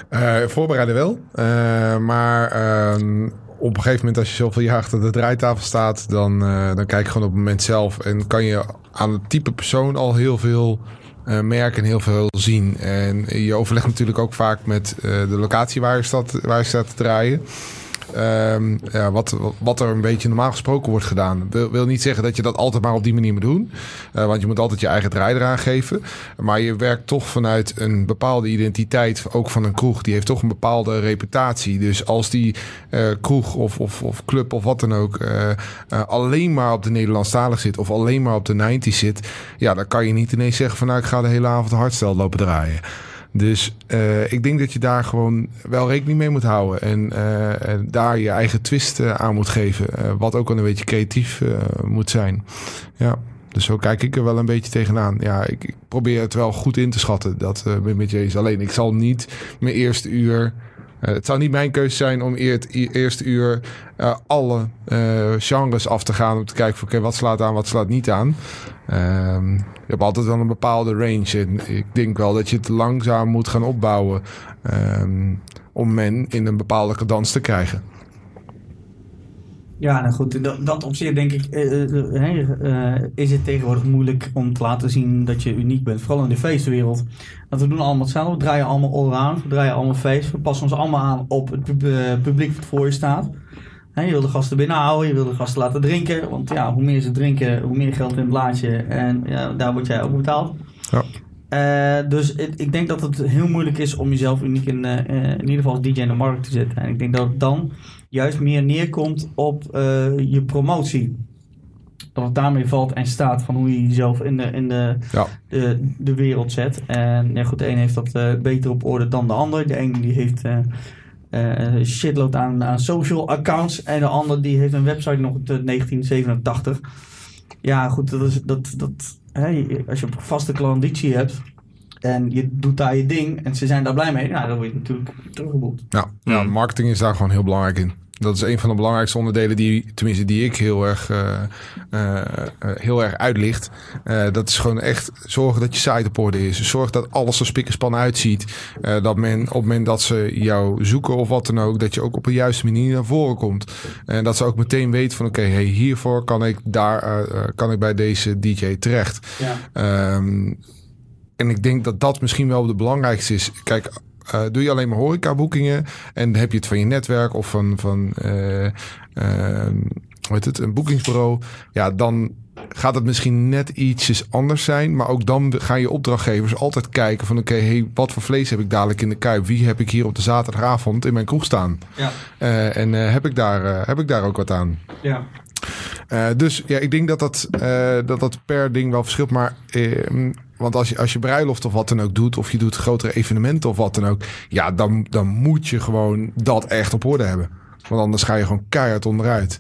Eh, voorbereiden wel. Eh, maar ehm, op een gegeven moment als je zoveel jaar achter de draaitafel staat... Dan, eh, dan kijk je gewoon op het moment zelf. En kan je aan het type persoon al heel veel eh, merken en heel veel zien. En je overlegt natuurlijk ook vaak met eh, de locatie waar je staat, waar je staat te draaien. Ehm, ja, wat, wat er een beetje normaal gesproken wordt gedaan. Wil, wil niet zeggen dat je dat altijd maar op die manier moet doen. Eh, want je moet altijd je eigen draai eraan geven. Maar je werkt toch vanuit een bepaalde identiteit. Ook van een kroeg. Die heeft toch een bepaalde reputatie. Dus als die eh, kroeg of, of, of club of wat dan ook. eh, alleen maar op de Nederlandstalig zit. Of alleen maar op de 90 zit. Ja, dan kan je niet ineens zeggen van nou ik ga de hele avond hardstyle lopen draaien. Dus eh, ik denk dat je daar gewoon wel rekening mee moet houden. En, eh, daar je eigen twist eh, aan moet geven. wat ook wel een beetje creatief moet zijn. Ja, dus zo kijk ik er wel een beetje tegenaan. Ja, ik, ik probeer het wel goed in te schatten. Dat ben met je eens. Alleen ik zal niet mijn eerste uur. Eh, het zou niet mijn keuze zijn om eer, het i- eerste uur eh, alle eh, genres af te gaan. Om te kijken van oké, wat slaat aan, wat slaat niet aan. Ehm, je hebt altijd wel een bepaalde range. En ik denk wel dat je het langzaam moet gaan opbouwen. ehm, om men in een bepaalde cadans te krijgen. Ja, nou goed, dat, dat op zich denk ik eh, eh, eh, is het tegenwoordig moeilijk om te laten zien dat je uniek bent. Vooral in de feestwereld. Want we doen allemaal hetzelfde, we draaien allemaal allround, we draaien allemaal feest. We passen ons allemaal aan op het pub- publiek wat voor je staat. Je wil de gasten binnenhouden, je wil de gasten laten drinken. Want ja, hoe meer ze drinken, hoe meer geld in het blaadje. En ja, daar word jij ook betaald. Ja. Dus het- ik denk dat het heel moeilijk is om jezelf uniek in, in ieder geval als DJ in de markt te zetten. En ik denk dat het dan juist meer neerkomt op eh, je promotie. Dat het daarmee valt en staat van hoe je jezelf in de, in de, Ja. de, de wereld zet. En ja, goed, de een heeft dat eh, beter op orde dan de ander. De een die heeft eh, shitload aan, aan social accounts. En de ander die heeft een website nog uit 1987. Ja, goed, dat is dat. dat hè, als je een vaste klanditie hebt. En je doet daar je ding en ze zijn daar blij mee, nou, dan word je natuurlijk teruggeboekt. Ja, ja, Mm. marketing is daar gewoon heel belangrijk in. Dat is een van de belangrijkste onderdelen die, tenminste, die ik heel erg, eh, eh, eh, heel erg uitlicht. Eh, dat is gewoon echt zorgen dat je site op orde is. Zorg dat alles er spikkerspan uitziet. Eh, dat men op het moment dat ze jou zoeken of wat dan ook, dat je ook op een juiste manier naar voren komt. En dat ze ook meteen weten van oké, hey, hiervoor kan ik daar, kan ik bij deze DJ terecht. Ja. Ehm, en ik denk dat dat misschien wel de belangrijkste is. Kijk, eh, doe je alleen maar horecaboekingen en heb je het van je netwerk of van, van eh, ehm, hoe heet het, een boekingsbureau, ja, dan gaat het misschien net ietsjes anders zijn. Maar ook dan gaan je opdrachtgevers altijd kijken van oké, hey, wat voor vlees heb ik dadelijk in de kuip? Wie heb ik hier op de zaterdagavond in mijn kroeg staan? Ja. Eh, en heb, ik daar, heb ik daar ook wat aan? Ja. Dus ja, ik denk dat dat, dat dat per ding wel verschilt. Maar eh, want als je, als je bruiloft of wat dan ook doet, of je doet grotere evenementen of wat dan ook, ja, dan, dan moet je gewoon dat echt op orde hebben. Want anders ga je gewoon keihard onderuit.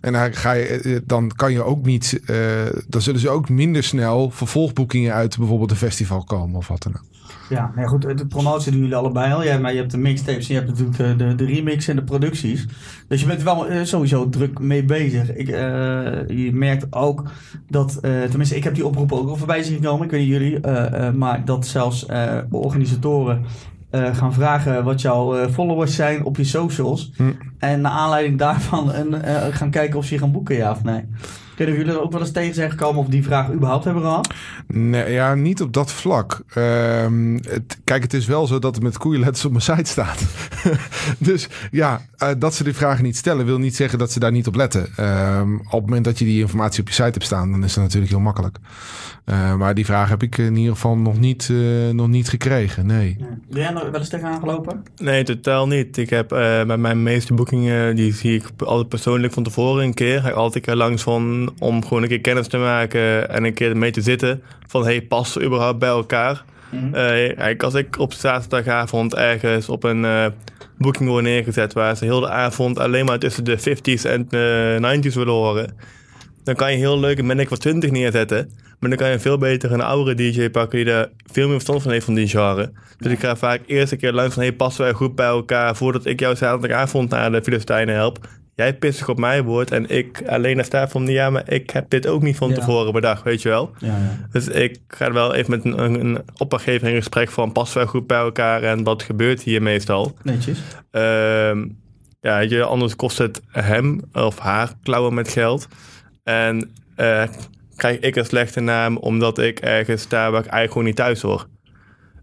En dan, ga je, eh, dan kan je ook niet, eh, dan zullen ze ook minder snel vervolgboekingen uit bijvoorbeeld een festival komen of wat dan ook. Ja, nee, goed, de promotie doen jullie allebei al. Ja, maar je hebt de mixtapes en je hebt natuurlijk de, de, de remix en de producties. Dus je bent er wel eh, sowieso druk mee bezig. Ik, eh, je merkt ook dat, eh, tenminste ik heb die oproep ook al voorbij zien gekomen, ik weet niet jullie, maar dat zelfs organisatoren gaan vragen wat jouw followers zijn op je socials. Hm. En naar aanleiding daarvan een, gaan kijken of ze je gaan boeken, ja of nee. Kunnen jullie er ook wel eens tegen zijn gekomen of die vraag überhaupt hebben gehad? Nee, ja, niet op dat vlak. Ehm, het, kijk, het is wel zo dat het met koeienletters op mijn site staat. dus ja, eh, dat ze die vragen niet stellen, wil niet zeggen dat ze daar niet op letten. Ehm, op het moment dat je die informatie op je site hebt staan, dan is dat natuurlijk heel makkelijk. Eh, maar die vraag heb ik in ieder geval nog niet, eh, nog niet gekregen. Nee. Ben jij er wel eens tegenaan gelopen? Nee, totaal niet. Ik heb eh, bij mijn meeste boekingen, die zie ik altijd persoonlijk van tevoren een keer. Ga ik altijd langs van, om gewoon een keer kennis te maken en een keer mee te zitten. Van, hey, passen we überhaupt bij elkaar? Kijk, als ik op zaterdagavond ergens op een eh boeking word neergezet waar ze heel de avond alleen maar tussen de 50s en de 90s willen horen, dan kan je heel leuk een Manic voor 20 neerzetten. Maar dan kan je veel beter een oudere DJ pakken die daar veel meer verstand van heeft van die genre. Dus ik ga vaak eerst een keer langs van, hey, passen wij goed bij elkaar voordat ik jou zaterdagavond naar de Filistijnen help? Jij pissig op mij wordt en ik alleen daar sta van, ja, maar ik heb dit ook niet van Ja. tevoren bedacht, weet je wel. Ja, ja. Dus ik ga wel even met een, een, opdrachtgever in gesprek van, passen wij goed bij elkaar en wat gebeurt hier meestal? Netjes. Ehm, ja, je, anders kost het hem of haar klauwen met geld. En eh, krijg ik een slechte naam omdat ik ergens sta waar ik eigenlijk gewoon niet thuis hoor.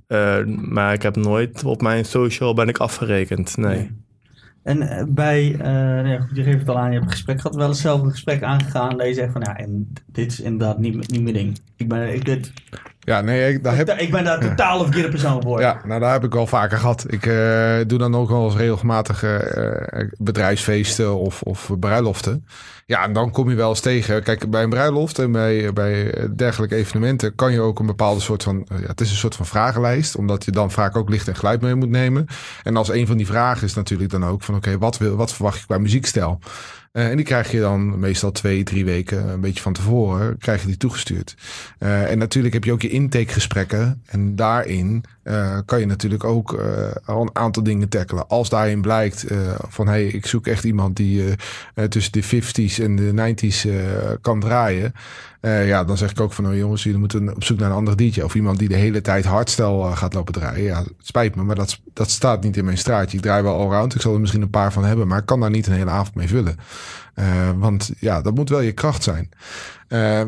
Eh, maar ik heb nooit op mijn social ben ik afgerekend. Nee. Nee. En eh, bij, eh, ja, goed, je geeft het al aan, je hebt een gesprek gehad, wel eens zelf een gesprek aangegaan. Dat je zegt van ja, en dit is inderdaad niet, niet mijn ding. Ik ben, ik, dit, Ja, nee, ik, daar heb, ik ben daar totaal de verkeerde persoon voor. Ja, nou daar heb ik wel vaker gehad. Ik eh, doe dan ook wel eens regelmatig bedrijfsfeesten of, of bruiloften. Ja, en dan kom je wel eens tegen. Kijk, bij een bruiloft en bij, bij dergelijke evenementen kan je ook een bepaalde soort van... Ja, het is een soort van vragenlijst, omdat je dan vaak ook licht en geluid mee moet nemen. En als een van die vragen is natuurlijk dan ook van... Oké, wat wat, wat verwacht je qua muziekstijl? Eh, en die krijg je dan meestal twee, drie weken, een beetje van tevoren, krijg je die toegestuurd. Eh, en natuurlijk heb je ook je intakegesprekken. En daarin eh, kan je natuurlijk ook eh, een aantal dingen tackelen. Als daarin blijkt eh, van, hé, hey, ik zoek echt iemand die tussen de 50s en de 90s eh, kan draaien. Eh, ja, dan zeg ik ook van, oh jongens, jullie moeten op zoek naar een andere DJ. Of iemand die de hele tijd hardstyle eh, gaat lopen draaien. Ja, spijt me, maar dat, dat staat niet in mijn straatje. Ik draai wel allround. Ik zal er misschien een paar van hebben, maar ik kan daar niet een hele avond mee vullen. Eh, want ja, dat moet wel je kracht zijn.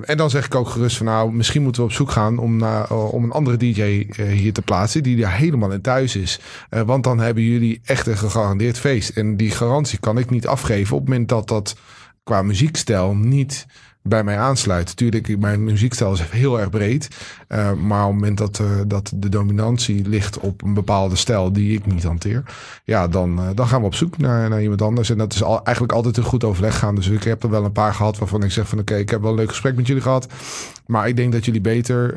En dan zeg ik ook gerust van nou, misschien moeten we op zoek gaan om, naar, om een andere DJ hier te plaatsen die daar helemaal in thuis is. Want dan hebben jullie echt een gegarandeerd feest. En die garantie kan ik niet afgeven op het moment dat dat qua muziekstijl niet bij mij aansluit. Tuurlijk, mijn muziekstijl is heel erg breed. Eh, maar op het moment dat, eh, dat de dominantie ligt op een bepaalde stijl die ik niet hanteer, ja, dan, eh, dan gaan we op zoek naar, naar iemand anders. En dat is al, eigenlijk altijd een goed overleg gaan. Dus ik heb er wel een paar gehad waarvan ik zeg van oké, ik heb wel een leuk gesprek met jullie gehad. Maar ik denk dat jullie beter,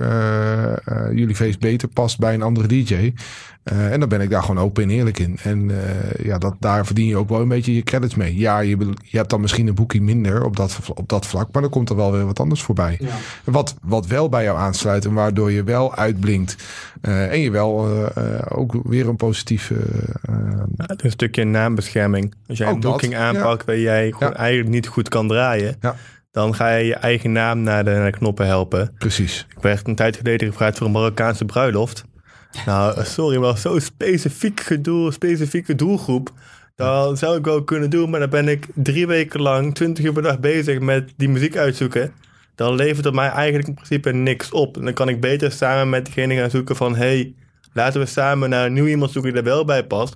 jullie feest beter past bij een andere DJ. En dan ben ik daar gewoon open en eerlijk in. En ja, dat, daar verdien je ook wel een beetje je credits mee. Ja, je, je hebt dan misschien een boekie minder op dat, op dat vlak, maar dan komt er wel weer wat anders voorbij. Ja. Wat, wat wel bij jou aansluit en waardoor je wel uitblinkt. Eh, en je wel eh, eh, ook weer een positieve. Ja, het is een stukje naambescherming. Als jij Ook een dat, boeking aanpakt waar jij Ja. eigenlijk niet goed kan draaien, Ja. dan ga je je eigen naam naar de, naar de knoppen helpen. precies. Ik werd een tijd geleden gevraagd voor een Marokkaanse bruiloft. Nou, sorry, maar zo'n specifiek doel, specifieke doelgroep. Dat zou ik wel kunnen doen, maar dan ben ik drie weken lang, twintig uur per dag bezig met die muziek uitzoeken. Dan levert het mij eigenlijk in principe niks op. En dan kan ik beter samen met degene gaan zoeken van... hey, laten we samen naar een nieuw iemand zoeken die er wel bij past.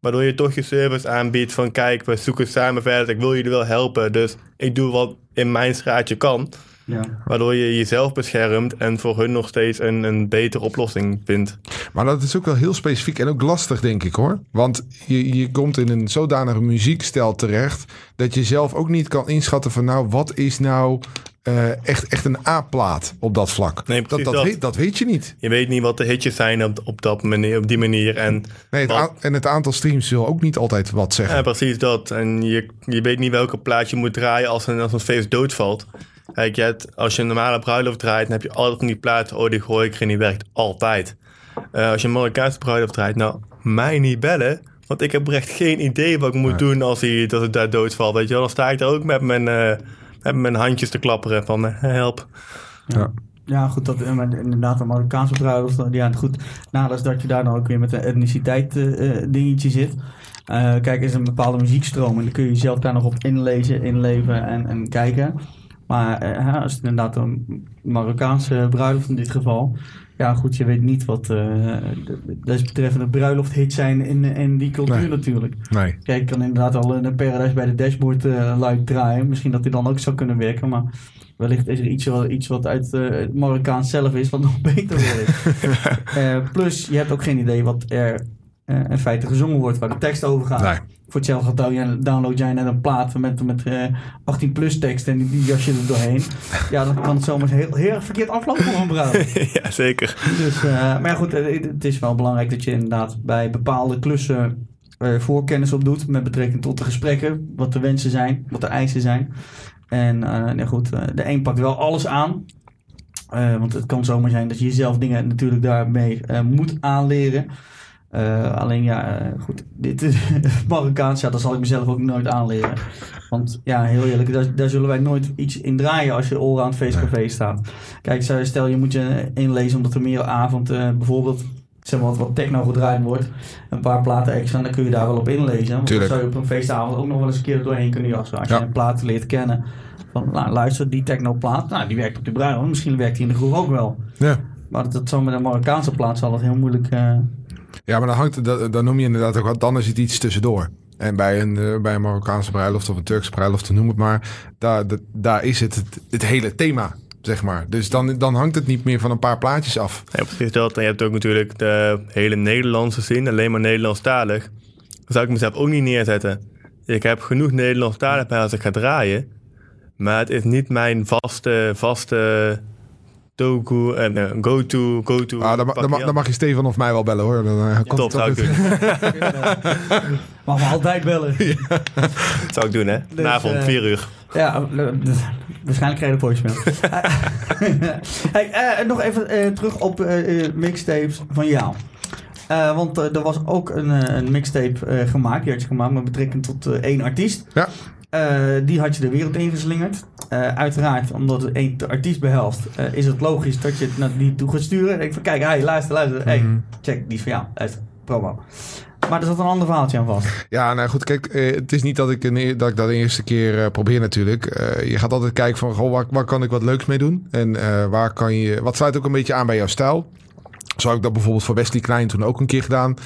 Waardoor je toch je service aanbiedt van... kijk, we zoeken samen verder, ik wil jullie wel helpen. Dus ik doe wat in mijn straatje kan. Ja. Waardoor je jezelf beschermt en voor hun nog steeds een, een betere oplossing vindt. Maar dat is ook wel heel specifiek en ook lastig, denk ik hoor. Want je, je komt in een zodanige muziekstijl terecht. dat je zelf ook niet kan inschatten van nou, wat is nou eh, echt, echt een A-plaat op dat vlak. Nee, dat, dat, dat. Weet, dat weet je niet. Je weet niet wat de hitjes zijn op, op, dat manier, op die manier. En, Nee, het Wat- en het aantal streams wil ook niet altijd wat zeggen. ja, precies dat. En je, je weet niet welke plaat je moet draaien als een, als een feest doodvalt. Kijk, je hebt, als je een normale bruiloft draait, dan heb je altijd van die platen. Oh, die gooi ik erin, die werkt altijd. Eh, als je een Marokkaanse bruiloft draait, nou, mij niet bellen. Want ik heb echt geen idee wat ik moet doen als, hij, als het daar doodvalt. Weet je wel, dan sta ik daar ook met mijn, eh, met mijn handjes te klapperen van eh, help. Ja. Ja, goed, dat, eh, maar inderdaad, een Marokkaanse bruiloft. Ja, goed. Nadeel is dat je daar dan ook weer met een etniciteit eh, dingetje zit. Eh, kijk, er is een bepaalde muziekstroom en dan kun je jezelf daar nog op inlezen, inleven en, en kijken. Maar hè, als het inderdaad een Marokkaanse bruiloft in dit geval. Ja, goed, je weet niet wat eh de- desbetreffende bruilofthit zijn in, in die cultuur Nee. natuurlijk. Nee. Kijk, ik kan inderdaad al een Paradise bij de dashboard eh live draaien. Misschien dat die dan ook zou kunnen werken, maar wellicht is er iets, wat- iets wat uit eh, het Marokkaans zelf is, wat nog beter is. Eh, plus, je hebt ook geen idee wat er eh, in feite gezongen wordt, waar de tekst over gaat. Nee. Voor hetzelfde download jij- download jij net een plaat met, met eh 18 plus tekst en die, die jas je er doorheen. Ja, dan kan het zomaar heel, heel erg verkeerd aflopen voor een ja, zeker. Dus, eh, maar ja, goed, eh, het is wel belangrijk dat je inderdaad bij bepaalde klussen eh, voorkennis op doet. Met betrekking tot de gesprekken, wat de wensen zijn, wat de eisen zijn. En eh, nee, goed, eh, de een pakt wel alles aan. Eh, want het kan zomaar zijn dat je jezelf dingen natuurlijk daarmee eh, moet aanleren. Eh, alleen ja, eh, goed, dit is Marokkaans, ja, dat zal ik mezelf ook nooit aanleren. Want ja, heel eerlijk, daar, daar zullen wij nooit iets in draaien als je allround feestcafé staat. Kijk, stel je moet je inlezen omdat er meer avond eh, bijvoorbeeld zeg maar, wat, techno gedraaid wordt. Een paar platen extra, dan kun je daar wel op inlezen. Want dan zou je op een feestavond ook nog wel eens een keer er doorheen kunnen jassen. Als Ja. je een plaat leert kennen. Van, nou, luister, die techno-plaat, nou, die werkt op de bruiloft. Misschien werkt die in de groep ook wel. Ja. Maar dat zo met een Marokkaanse plaat zal het heel moeilijk... eh, Ja, maar dan, hangt, dan noem je inderdaad ook wat. Dan is het iets tussendoor. En bij een, eh, bij een Marokkaanse bruiloft of een Turkse bruiloft, noem het maar. Daar, daar is het, het hele thema, zeg maar. Dus dan, dan hangt het niet meer van een paar plaatjes af. Ja, precies dat. En je hebt ook natuurlijk de hele Nederlandse zin, alleen maar Nederlandstalig. Dat zou ik mezelf ook niet neerzetten. Ik heb genoeg Nederlandstalig bij als ik ga draaien. Maar het is niet mijn vaste, vaste toku en eh, go-to, go-to. Ah, dan, dan, ma- dan mag je Stefan of mij wel bellen hoor. Dan, eh, komt Top, het zou ik doen. Mag me altijd bellen. Dat zou ik doen, hè? Dus, Vanavond, eh, vier uur. Ja, waarschijnlijk krijg je de voicemail. hey, eh, nog even eh, terug op mixtapes van jou. Eh, want er was ook een, een mixtape eh, gemaakt, die had je gemaakt met betrekking tot één artiest. Ja. Eh, die had je de wereld ingeslingerd. Eh, uiteraard, omdat het één artiest behelst, eh, is het logisch dat je het naar die toe gaat sturen. En ik van, kijk, hey, luister, luister. Hey, Mhm. check, die is van jou. Luister, promo. Maar er zat een ander verhaaltje aan vast. Ja, nou goed, kijk, het is niet dat ik, een, e- dat ik dat de eerste keer probeer natuurlijk. Je gaat altijd kijken van, goh, waar, waar kan ik wat leuks mee doen? En waar kan je, wat sluit ook een beetje aan bij jouw stijl? Zo heb ik dat bijvoorbeeld voor Wesley Klein toen ook een keer gedaan.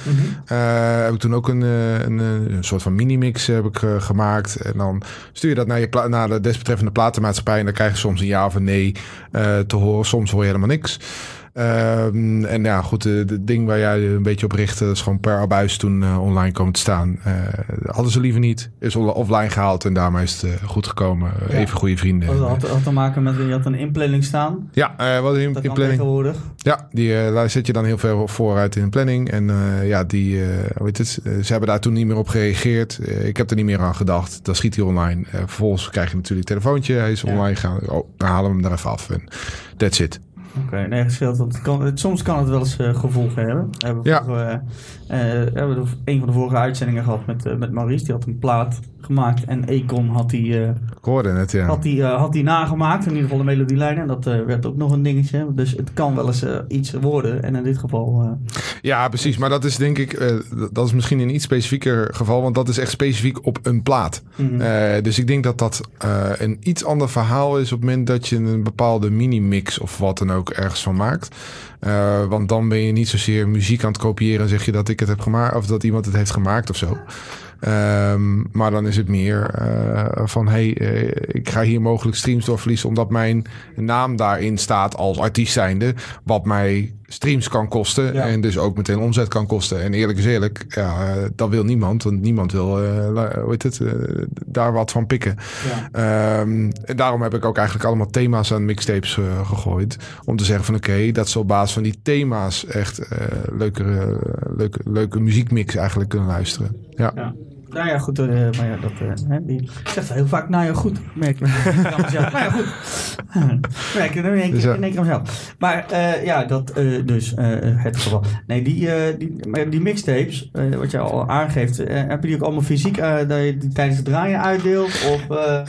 Eh, heb ik toen ook een, eh, een, eh, een soort van mini-mix heb ik, gemaakt. En dan stuur je dat naar, je naar de desbetreffende platenmaatschappij. En dan krijg je soms een ja of een nee te horen. Soms hoor je helemaal niks. Ehm, en ja, goed, het ding waar jij een beetje op richtte, dat is gewoon per abuis toen eh, online komen te staan. Eh, hadden ze liever niet. Is offline gehaald en daarmee is het eh, goed gekomen. Ja. Even goede vrienden. Dat had, had te maken met, je had een inplanning staan. ja, wat Dat in tegenwoordig. Ja, die, daar zet je dan heel veel vooruit in de planning. En ja, die, hoe heet het, ze hebben daar toen niet meer op gereageerd. Ik heb er niet meer aan gedacht. Dan schiet hij online. Vervolgens krijg je natuurlijk een telefoontje. Hij is Ja. online gegaan. Oh, dan halen we hem er even af. En that's it. Oké, nee, gescheeld. Want het kan, het, soms kan het wel eens eh, gevolgen hebben. We hebben, Ja. eh, eh, we hebben een van de vorige uitzendingen gehad met, met Maurice. Die had een plaat gemaakt en Econ had die, eh, Ik hoorde het, ja. had die, eh, had die nagemaakt. In ieder geval de melodielijn. En dat eh, werd ook nog een dingetje. Dus het kan wel eens iets worden. En in dit geval... Ja, precies. Maar dat is denk ik, dat is misschien een iets specifieker geval. Want dat is echt specifiek op een plaat. mhm. Dus ik denk dat dat een iets ander verhaal is op het moment dat je een bepaalde mini-mix of wat dan ook ergens van maakt. Want dan ben je niet zozeer muziek aan het kopiëren en zeg je dat ik het heb gemaakt of dat iemand het heeft gemaakt of zo. Ehm, maar dan is het meer eh, van hey, eh, ik ga hier mogelijk streams door verliezen omdat mijn naam daarin staat als artiest zijnde. Wat mij streams kan kosten Ja. en dus ook meteen omzet kan kosten. En eerlijk is eerlijk, ja, eh, dat wil niemand. Want niemand wil la- hoe heet het, daar wat van pikken. ja. Ehm, en daarom heb ik ook eigenlijk allemaal thema's aan mixtapes gegooid. Om te zeggen van oké, dat ze op basis van die thema's echt eh leuke, leuke, leuke muziekmix eigenlijk kunnen luisteren. Ja. Ja. Nou ja, goed. eh, maar ja, dat, eh, hè, die zegt heel vaak, nou ja, goed. Merk mezelf. nou ja, goed. Merk je in één keer, in één keer aan mezelf. Maar eh, ja, dat dus het geval. Nee, die, die, maar die mixtapes, wat je al aangeeft, heb je die ook allemaal fysiek dat je die tijdens het draaien uitdeelt? Of dat,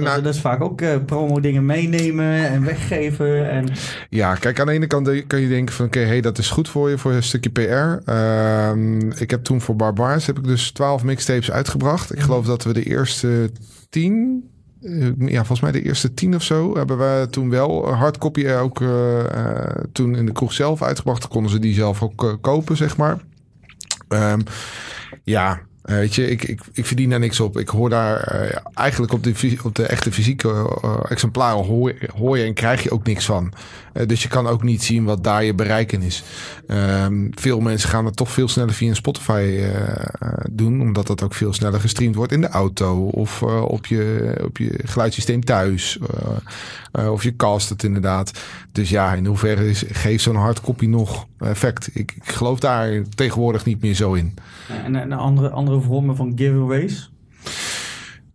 nou, dat is vaak ook promo dingen meenemen en weggeven. En, Ja, kijk, aan de ene kant kan je denken van... oké, hey, dat is goed voor je, voor een stukje PR. Ehm, ik heb toen voor Barbaars heb ik dus 12 mixtapes uitgebracht. Ik geloof dat we de eerste 10... eh, Ja, volgens mij de eerste tien of zo hebben we toen wel hardcopy ook eh, eh, toen in de kroeg zelf uitgebracht. Konden ze die zelf ook kopen, zeg maar. Ehm, ja, weet je, ik, ik, ik verdien daar niks op. Ik hoor daar eigenlijk op de, op de echte fysieke exemplaren hoor, hoor je en krijg je ook niks van. Eh, dus je kan ook niet zien wat daar je bereiken is. Ehm, veel mensen gaan het toch veel sneller via Spotify eh, eh, doen, omdat dat ook veel sneller gestreamd wordt in de auto of op, je, op je geluidssysteem thuis. of je cast het inderdaad. Dus ja, in hoeverre is, geeft zo'n hardcopy nog effect? Ik, ik geloof daar tegenwoordig niet meer zo in. en, en andere, andere vormen van giveaways.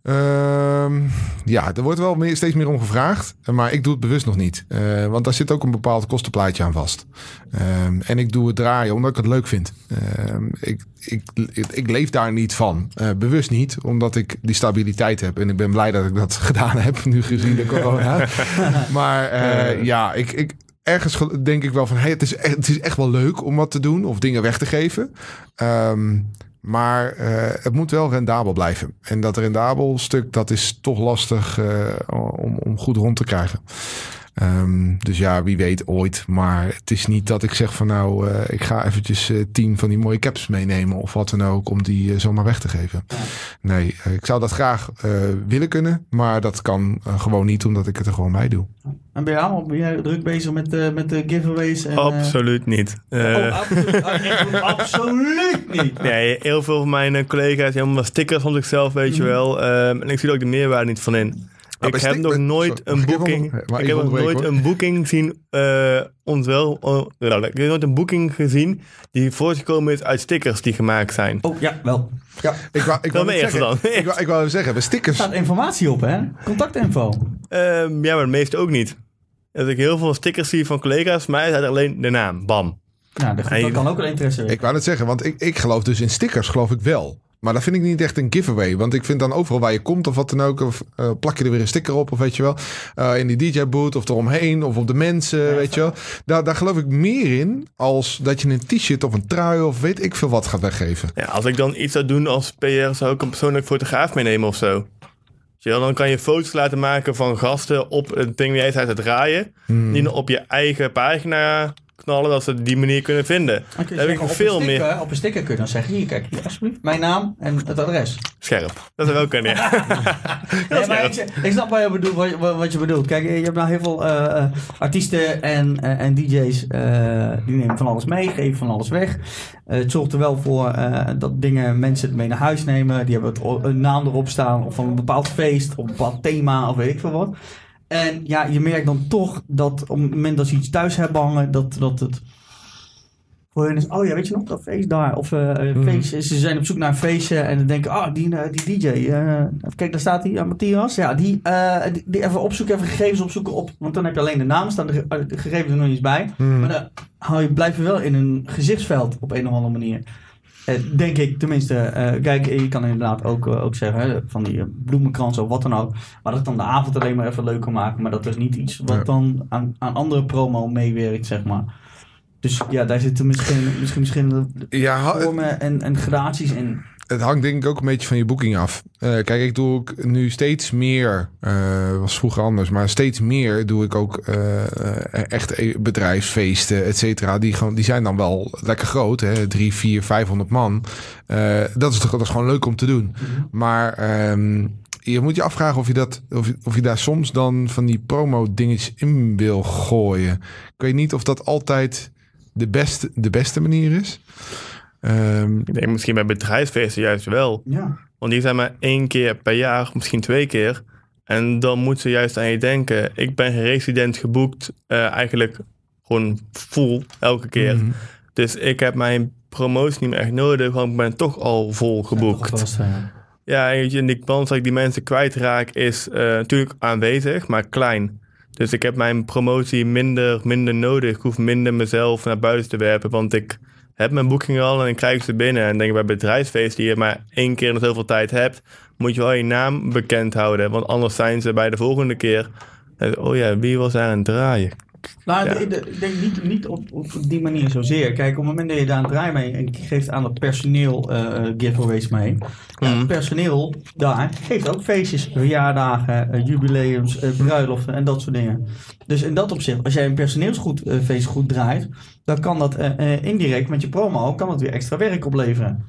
Ehm, ja, er wordt wel meer, steeds meer om gevraagd. Maar ik doe het bewust nog niet. Eh, want daar zit ook een bepaald kostenplaatje aan vast. Ehm, en ik doe het draaien omdat ik het leuk vind. Ehm, ik, ik, ik, ik leef daar niet van. Eh, bewust niet, omdat ik die stabiliteit heb. En ik ben blij dat ik dat gedaan heb, nu gezien de corona. maar eh, ja, ik, ik, ergens denk ik wel van... Hey, het, is echt, het is echt wel leuk om wat te doen of dingen weg te geven. Ehm, maar eh, het moet wel rendabel blijven. En dat rendabel stuk, dat is toch lastig eh, om, om goed rond te krijgen. Ehm, dus ja, wie weet ooit. Maar het is niet dat ik zeg van nou, eh, ik ga eventjes eh, tien van die mooie caps meenemen of wat dan ook om die eh, zomaar weg te geven. Ja. Nee, ik zou dat graag eh, willen kunnen, maar dat kan gewoon niet omdat ik het er gewoon bij doe. En ben jij, allemaal- ben jij druk bezig met, eh, met de giveaways? En, Absoluut niet. Eh, Oh, absoluut, ah, absoluut niet. Nee, heel veel van mijn collega's hebben maar stickers van zichzelf, weet je Mhm. wel. Ehm, en ik zie er ook de meerwaarde niet van in. Ik heb nog nooit sorry, een even boeking. onder- maar Ik heb nog nooit hoor. een boeking zien. eh ontwel, oh, nou, ik heb nooit een boeking gezien die voortgekomen is uit stickers die gemaakt zijn. Oh, ja, wel. Ja, Ik wou, ik wou, zeggen, dan. ik, wou, ik wou even zeggen, bij er stickers. staat informatie op, hè? Contactinfo. Ehm, ja, maar de meeste ook niet. Als ik heel veel stickers zie van collega's, mij staat alleen de naam. Bam. Nou, dat, kan ook wel interesse Ik wou net zeggen, want ik, ik geloof dus in stickers, geloof ik wel. Maar dat vind ik niet echt een giveaway. Want ik vind dan overal waar je komt of wat dan ook... Of, eh, plak je er weer een sticker op of weet je wel. eh, in die DJ-boot of eromheen of op de mensen, weet je wel. Daar, daar geloof ik meer in als dat je een t-shirt of een trui of weet ik veel wat gaat weggeven. Ja, als ik dan iets zou doen als PR, zou ik een persoonlijk fotograaf meenemen of zo. Je wel, Dan kan je foto's laten maken van gasten op het ding jij staat te draaien. Hmm. Die dan op je eigen pagina knallen, dat ze die manier kunnen vinden. Dan Daar heb ik op veel meer Op een sticker kun je dan zeggen, hier, kijk, hier, alsjeblieft. Mijn naam en het adres. scherp. Dat zou wel kunnen, ja. Nee, maar ik, ik snap wat je, bedoelt, wat, je- wat je bedoelt. Kijk, je hebt nou heel veel eh, eh, artiesten en, eh, en DJ's die nemen van alles mee, geven van alles weg. Het zorgt er wel voor dat dingen mensen het mee naar huis nemen. Die hebben het, een naam erop staan of van een bepaald feest of een bepaald thema of weet ik veel wat. En ja, je merkt dan toch dat op het moment dat ze iets thuis hebben hangen, dat, dat het voor hen is, oh ja, weet je nog, dat feest daar. Of eh, feestje, ze zijn op zoek naar een feestje en dan denken, ah, die, eh, die DJ. kijk, daar staat hij, Matthias. Ja, die, die, die even opzoeken, even gegevens opzoeken op. Want dan heb je alleen de naam, staan de, ge- de gegevens er nog niet bij. Maar dan hou je, blijf je wel in een gezichtsveld op een of andere manier. Eh, denk ik, tenminste. eh, kijk, je kan inderdaad ook, eh, ook zeggen, hè, van die bloemenkrans of wat dan ook. Maar dat dan de avond alleen maar even leuker maken. Maar dat is niet iets wat Ja. dan aan, aan andere promo meewerkt, zeg maar. Dus ja, daar zitten misschien, misschien verschillende Ja, vormen en, en gradaties in. Het hangt denk ik ook een beetje van je boeking af. Eh, kijk, ik doe ook nu steeds meer, eh, was vroeger anders, maar steeds meer doe ik ook eh, echt e- bedrijfsfeesten, et cetera. Die, gewoon- die zijn dan wel lekker groot, hè? drie, vier, vijfhonderd man. Dat, is toch, dat is gewoon leuk om te doen. Maar ehm, je moet je afvragen of je, dat, of, je- of je daar soms dan van die promo dingetjes in wil gooien. Ik weet niet of dat altijd de beste, de beste manier is. Ehm, Ik denk misschien bij bedrijfsfeesten juist wel. Ja. Want die zijn maar één keer per jaar, misschien twee keer. En dan moet ze juist aan je denken. Ik ben resident geboekt, eh, eigenlijk gewoon full elke keer. Mhm. Dus ik heb mijn promotie niet meer echt nodig, want ik ben toch al vol geboekt. Ja, en en die kans dat ik die mensen kwijtraak is eh, natuurlijk aanwezig, maar klein. Dus ik heb mijn promotie minder, minder nodig. Ik hoef minder mezelf naar buiten te werpen, want ik heb mijn boekingen al en ik krijg ze binnen. En ik denk bij bedrijfsfeest die je maar één keer in zoveel tijd hebt, moet je wel je naam bekend houden. Want anders zijn ze bij de volgende keer, oh ja, wie was daar aan het draaien? Nou, Ja. ik denk- ik denk niet, niet op, op die manier zozeer. Kijk, op het moment dat je daar een draai mee en geeft aan dat personeel eh, giveaways mee. Ja, Mhm. personeel daar geeft ook feestjes, verjaardagen, eh, jubileums, eh, bruiloften en dat soort dingen. Dus in dat opzicht, als jij een personeelsfeest goed draait, dan kan dat eh, eh, indirect met je promo kan dat weer extra werk opleveren.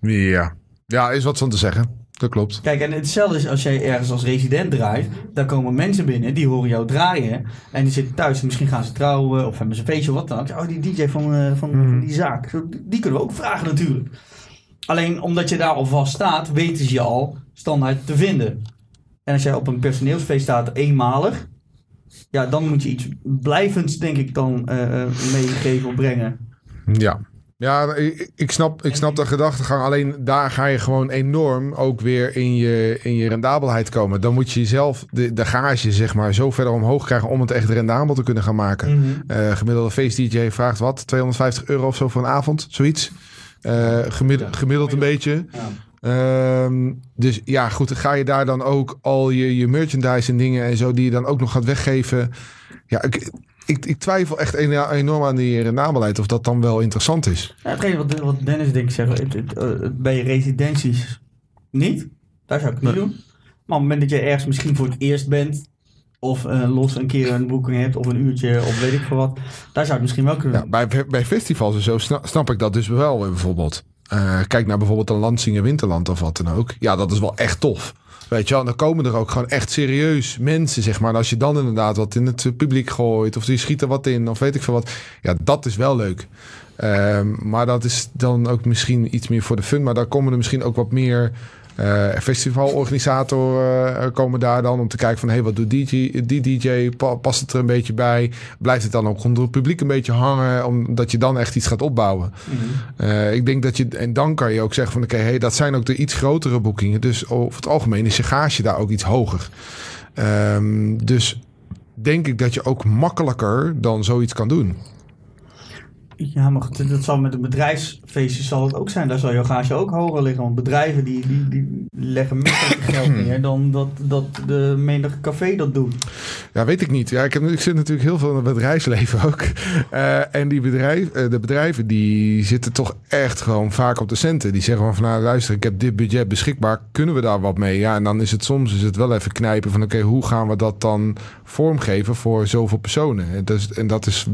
Ja. ja, is wat van te zeggen. Dat klopt. Kijk, en hetzelfde is als jij ergens als resident draait. Daar komen mensen binnen, die horen jou draaien. En die zitten thuis en misschien gaan ze trouwen of hebben ze een feestje of wat dan ook. Oh, die DJ van, eh, van, van die zaak. Die kunnen we ook vragen natuurlijk. Alleen omdat je daar al vast staat, weten ze je al standaard te vinden. En als jij op een personeelsfeest staat eenmalig. Ja, dan moet je iets blijvends, denk ik, dan eh, eh, meegeven of brengen. Ja. Ja, ik, ik snap, ik snap de gedachtegang. Alleen daar ga je gewoon enorm ook weer in je, in je rendabelheid komen. Dan moet je jezelf de, de garage zeg maar zo verder omhoog krijgen om het echt rendabel te kunnen gaan maken. Eh, gemiddelde face DJ vraagt wat? 250 euro of zo voor een avond? Zoiets. Eh, gemiddeld, gemiddeld een beetje. Ehm, dus ja, goed, ga je daar dan ook al je, je merchandise en dingen en zo die je dan ook nog gaat weggeven. Ja, ik, ik, ik twijfel echt enorm aan die rendabelheid of dat dan wel interessant is. Ja, hetgeen wat, wat Dennis denk ik zegt, eh, bij residenties niet. Daar zou ik het niet doen. Maar op het moment dat je ergens misschien voor het eerst bent, of eh, los een keer een boeking hebt, of een uurtje, of weet ik veel wat, daar zou het misschien wel kunnen Ja, bij, bij festivals en zo snap, snap ik dat dus wel eh, bijvoorbeeld. Eh, kijk naar bijvoorbeeld een Lansingen Winterland of wat dan ook. Ja, dat is wel echt tof. Weet je wel, dan komen er ook gewoon echt serieus mensen, zeg maar. En als je dan inderdaad wat in het publiek gooit, of die schieten wat in, of weet ik veel wat. Ja, dat is wel leuk. Ehm, maar dat is dan ook misschien iets meer voor de fun. Maar daar komen er misschien ook wat meer eh festivalorganisatoren eh, komen daar dan om te kijken van... hé, hey, wat doet DJ, die DJ? Pa- Past het er een beetje bij? Blijft het dan ook onder het publiek een beetje hangen? Omdat je dan echt iets gaat opbouwen. Mhm. Eh, ik denk dat je... En dan kan je ook zeggen van... oké, hey, dat zijn ook de iets grotere boekingen. Dus over het algemeen is je gage daar ook iets hoger. Ehm, dus denk ik dat je ook makkelijker dan zoiets kan doen. Ja, maar goed, dat zal met een bedrijfsfeestje zal het ook zijn. Daar zal je gage ook hoger liggen. Want bedrijven die, die, die leggen meer geld neer dan dat, dat de menig café dat doet. Ja, weet ik niet. Ja, ik, heb, ik zit natuurlijk heel veel in het bedrijfsleven ook. Eh, en die bedrijf, eh, de bedrijven die zitten toch echt gewoon vaak op de centen. Die zeggen van, nou luister, ik heb dit budget beschikbaar. Kunnen we daar wat mee? Ja, en dan is het soms is het wel even knijpen van... oké, hoe gaan we dat dan vormgeven voor zoveel personen? En dat is, en dat is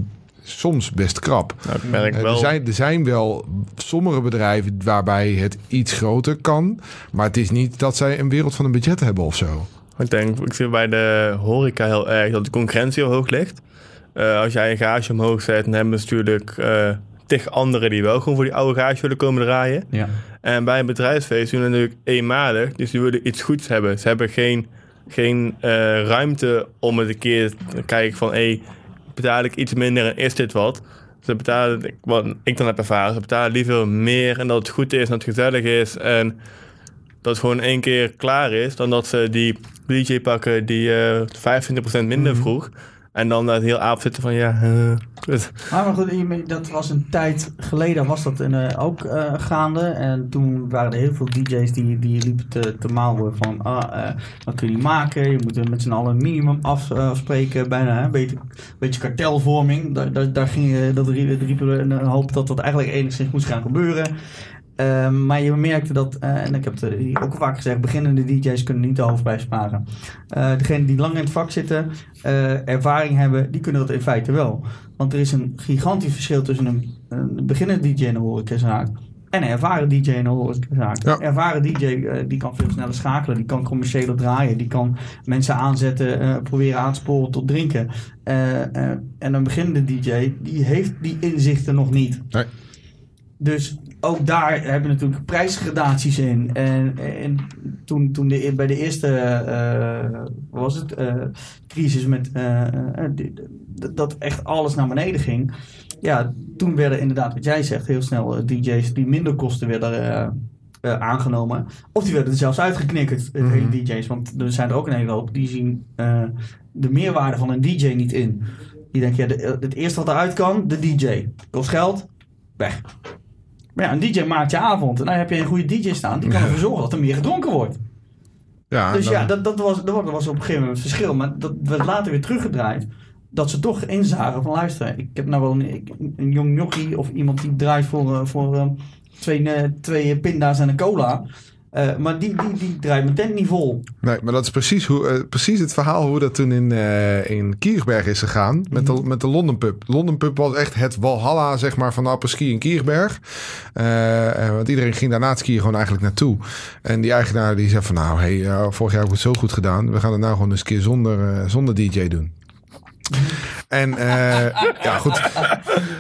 soms best krap. Nou, ik merk Eh, wel. Er, zijn, er zijn wel sommige bedrijven waarbij het iets groter kan. Maar het is niet dat zij een wereld van een budget hebben of zo. Ik denk, ik zie bij de horeca heel erg dat de concurrentie heel hoog ligt. Eh, als jij een garage omhoog zet, dan hebben ze natuurlijk eh tig anderen die wel gewoon voor die oude garage willen komen draaien. Ja. En bij een bedrijfsfeest doen we natuurlijk eenmalig, dus die willen iets goeds hebben. Ze hebben geen, geen eh, ruimte om het een keer te kijken van, hé, hey, betaal ik iets minder en is dit wat? Ze betalen, ik- wat ik dan heb ervaren, ze betalen liever meer en dat het goed is en dat het gezellig is en dat het gewoon één keer klaar is, dan dat ze die DJ pakken die eh 25% minder Mhm. vroeg. En dan dat heel avond zitten van, ja, eh. Maar, goed, dat was een tijd geleden was dat eh, ook eh, gaande. En toen waren er heel veel DJ's die, die liepen te, te mouwen van... Ah, wat kun je maken? Je moet met z'n allen een minimum af, afspreken. Bijna een beetje, beetje kartelvorming. Daar, daar, ging, dat rie- riepen we een hoop dat dat eigenlijk enigszins moest gaan gebeuren. Ehm, maar je merkte dat, eh, en ik heb het hier ook al vaak gezegd, beginnende DJ's kunnen niet de hoofdprijs sparen. Eh degenen die lang in het vak zitten, eh, ervaring hebben, die kunnen dat in feite wel. Want er is een gigantisch verschil tussen een, een beginnende DJ de horecazaak en een ervaren DJ in. Ja. Een ervaren DJ eh, die kan veel sneller schakelen, die kan commerciëler draaien, die kan mensen aanzetten, eh, proberen aan te sporen tot drinken. Eh, eh, en een beginnende DJ, die heeft die inzichten nog niet. Nee. Dus ook daar hebben natuurlijk prijsgradaties in. En, en toen, toen de, bij de eerste, wat was het, eh, crisis met eh, dat echt alles naar beneden ging. Ja, toen werden inderdaad, wat jij zegt, heel snel DJ's die minder kosten werden aangenomen. Of die werden er zelfs uitgeknikkerd, het Mhm. hele DJ's. Want er zijn er ook een hele hoop die zien de meerwaarde van een DJ niet in. Die denken, ja, de, het eerste wat eruit kan, de DJ. Kost geld, weg. Maar ja, een DJ maakt je avond. En dan heb je een goede DJ staan. Die kan ervoor zorgen dat er meer gedronken wordt. Ja, dus dan- ja, dat, dat, was, dat was op een gegeven moment het verschil. Maar dat werd later weer teruggedraaid. Dat ze toch inzagen van luister. Ik heb nou wel een, jong jochie of iemand die draait voor, eh, voor eh, twee, eh, twee pinda's en een cola. Eh, maar die, die, die draait mijn tent niet vol. Nee, maar dat is precies, hoe, eh, precies het verhaal hoe dat toen in, eh in Kierberg is gegaan. Met, de, met de London Pub. London Pub was echt het walhalla zeg maar, van de apres-ski in Kierberg. Want iedereen ging daarna het skiën gewoon eigenlijk naartoe. En die eigenaar die zei van nou, hey, vorig jaar heb ik het zo goed gedaan. We gaan het nou gewoon eens een keer zonder, zonder DJ doen. En eh, ja, goed.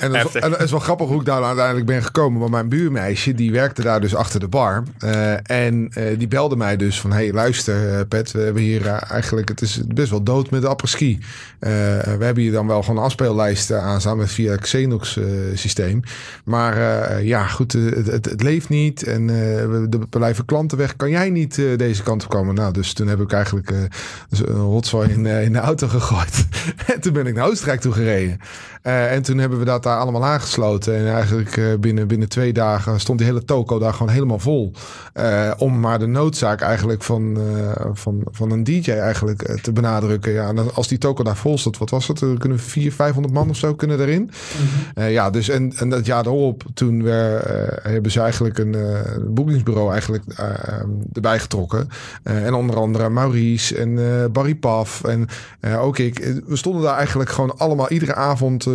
En dat, is, wel- en dat is wel grappig hoe ik daar uiteindelijk ben gekomen. Want mijn buurmeisje, die werkte daar dus achter de bar. Eh, en eh, die belde mij dus van... hey, luister Pet, we hebben hier eigenlijk... het is best wel dood met de apres-ski. We hebben hier dan wel gewoon een afspeellijst eh, aan... samen via Xenox systeem. Maar ja, goed, het, het, het leeft niet. En we, er blijven klanten weg. Kan jij niet deze kant op komen? Nou, dus toen heb ik eigenlijk... dus een rotzooi in, in de auto gegooid. en toen ben ik naar Oostenrijk toe gereden. Eh, en toen hebben we dat daar allemaal aangesloten. En eigenlijk eh, binnen, binnen twee dagen stond die hele toko daar gewoon helemaal vol. Eh, om maar de noodzaak eigenlijk van, van, van een DJ eigenlijk te benadrukken. Ja, en als die toko daar vol stond, wat was het? Er kunnen 400, 500 man of zo kunnen erin. Eh, ja, dus en, en dat jaar erop, toen we, hebben ze eigenlijk een boekingsbureau eigenlijk erbij getrokken. En onder andere Maurice en Barry Paf en ook ik. We stonden daar eigenlijk gewoon allemaal, iedere avond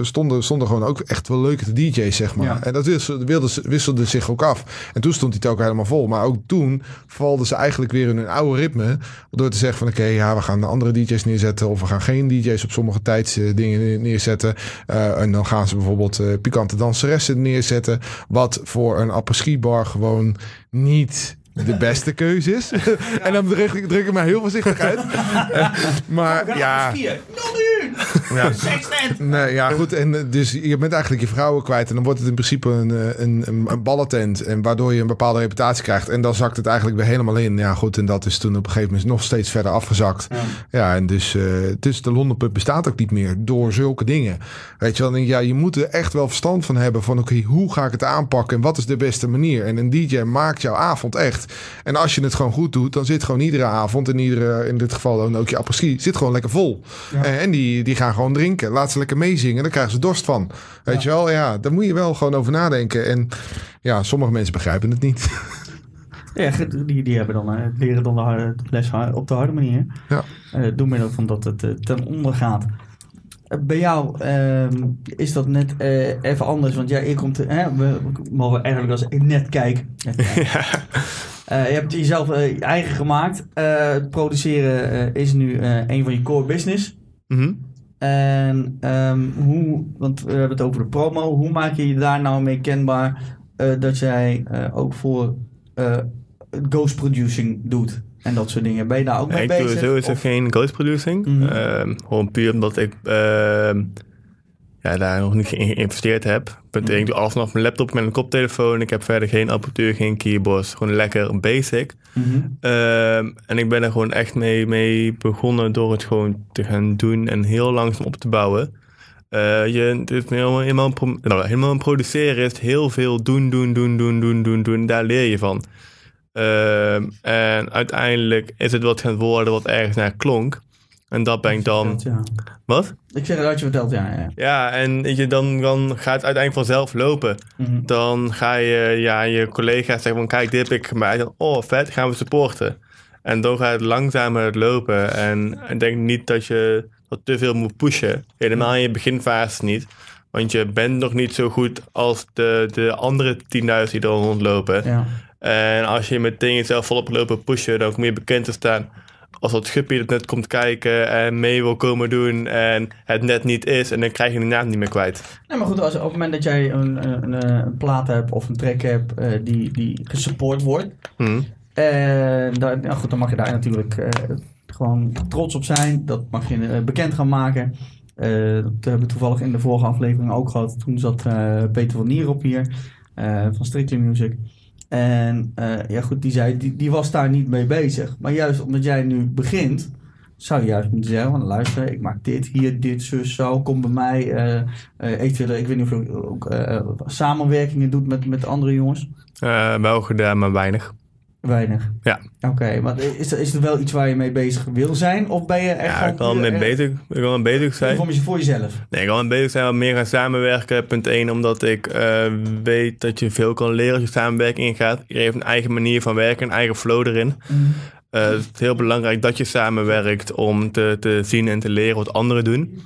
stonden, stonden gewoon ook echt wel leuke DJ's, zeg maar. Ja. En dat wisselde, wisselde zich ook af. En toen stond die ook helemaal vol. Maar ook toen valden ze eigenlijk weer in hun oude ritme. Door te zeggen van oké, ja, we gaan andere DJ's neerzetten. Of we gaan geen DJ's op sommige tijds eh, neerzetten. Eh, en dan gaan ze bijvoorbeeld eh, pikante danseressen neerzetten. Wat voor een apres-ski bar gewoon niet de beste keuze is. en dan druk ik, druk ik mij heel voorzichtig uit. Maar ja, ja. Nee, ja, goed. En eh, dus je bent eigenlijk je vrouwen kwijt. En dan wordt het in principe een, eh, een, een, een ballentent. En waardoor je een bepaalde reputatie krijgt. En dan zakt het eigenlijk weer helemaal in. Ja, goed. En dat is toen op een gegeven moment nog steeds verder afgezakt. Ja. Ja, en dus, eh, dus de London Pub bestaat ook niet meer door zulke dingen. Weet je wel, en ja, je moet er echt wel verstand van hebben van oké, hoe ga ik het aanpakken en wat is de beste manier? En een DJ maakt jouw avond echt. En als je het gewoon goed doet, dan zit gewoon iedere avond, en iedere, in dit geval dan ook je apres-ski, zit gewoon lekker vol. Ja. Eh, En die, die gaan gewoon drinken. Laat ze lekker meezingen, dan krijgen ze dorst van. Weet je wel, ja, daar moet je wel gewoon over nadenken. En ja, sommige mensen begrijpen het niet. Ja, die, die hebben dan, eh, leren dan de harde, de les op de harde manier. Ja. Door middel van dat het ten onder gaat. Bij jou ehm, is dat net eh, even anders. Want ja, je komt, hè, we we mogen eigenlijk als ik net kijk. Net kijk. Eh, je hebt jezelf eh, eigen gemaakt. Het produceren is nu een van je core business. Mhm. En ehm, hoe, want we hebben het over de promo. Hoe maak je je daar nou mee kenbaar dat jij ook voor ghost producing doet? En dat soort dingen. Ben je daar ook mee ik doe bezig? sowieso Of- geen ghost producing. Mhm. Ehm, gewoon puur omdat ik ehm, ja, daar nog niet in geïnvesteerd heb. Punt Ik doe alles vanaf mijn laptop met een koptelefoon. Ik heb verder geen apparatuur, geen keyboards. Gewoon lekker basic. Mhm. Ehm, en ik ben er gewoon echt mee, mee begonnen door het gewoon te gaan doen en heel langzaam op te bouwen. Eh, je, het is helemaal, helemaal, nou, helemaal produceren is heel veel doen, doen, doen, doen, doen, doen, doen. Daar leer je van. Ehm, en uiteindelijk is het wat gaan worden wat ergens naar klonk. En dat ben ik dan... Ja. Wat? Ik zeg het uit je verteld, ja. ja. Ja, en weet je, dan, dan gaat het uiteindelijk vanzelf lopen. Mhm. Dan ga je ja, je collega's zeggen van kijk, dit heb ik gemaakt. Oh, vet, gaan we supporten. En dan gaat het langzamer lopen. En ik denk niet dat je dat te veel moet pushen. Helemaal in je beginfase niet. Want je bent nog niet zo goed als de, de andere 10.000 die er rondlopen. ja. En als je meteen jezelf volop lopen pushen, dan kom je bekend te staan als dat guppy dat net komt kijken en mee wil komen doen en het net niet is. En dan krijg je de naam niet meer kwijt. Nee, maar goed, als, op het moment dat jij een, een, een, plaat hebt of een track hebt eh, die, die gesupport wordt. Hm. En dan, nou goed, dan mag je daar natuurlijk eh, gewoon trots op zijn. Dat mag je eh, bekend gaan maken. Eh, dat hebben we toevallig in de vorige aflevering ook gehad. Toen zat eh, Peter van Nierop hier eh, van Strictly Music. En eh, ja goed, die zei, die, die was daar niet mee bezig. Maar juist omdat jij nu begint, zou je juist moeten zeggen, van, luister, ik maak dit, hier, dit, zus, zo, kom bij mij. eventueel, ik weet niet of je ook samenwerkingen doet met, met andere jongens. Wel gedaan, maar weinig. Weinig. Ja. Oké, maar is er, is er wel iets waar je mee bezig wil zijn? Of ben je echt Ja, ik kan mee bezig, ik kan mee bezig zijn. Voor, je- voor jezelf. Nee, ik kan mee bezig zijn wat meer gaan samenwerken. Punt 1, omdat ik eh, weet dat je veel kan leren als je samenwerking ingaat. Iedereen heeft een eigen manier van werken, een eigen flow erin. Eh, het is heel belangrijk dat je samenwerkt om te, te zien en te leren wat anderen doen.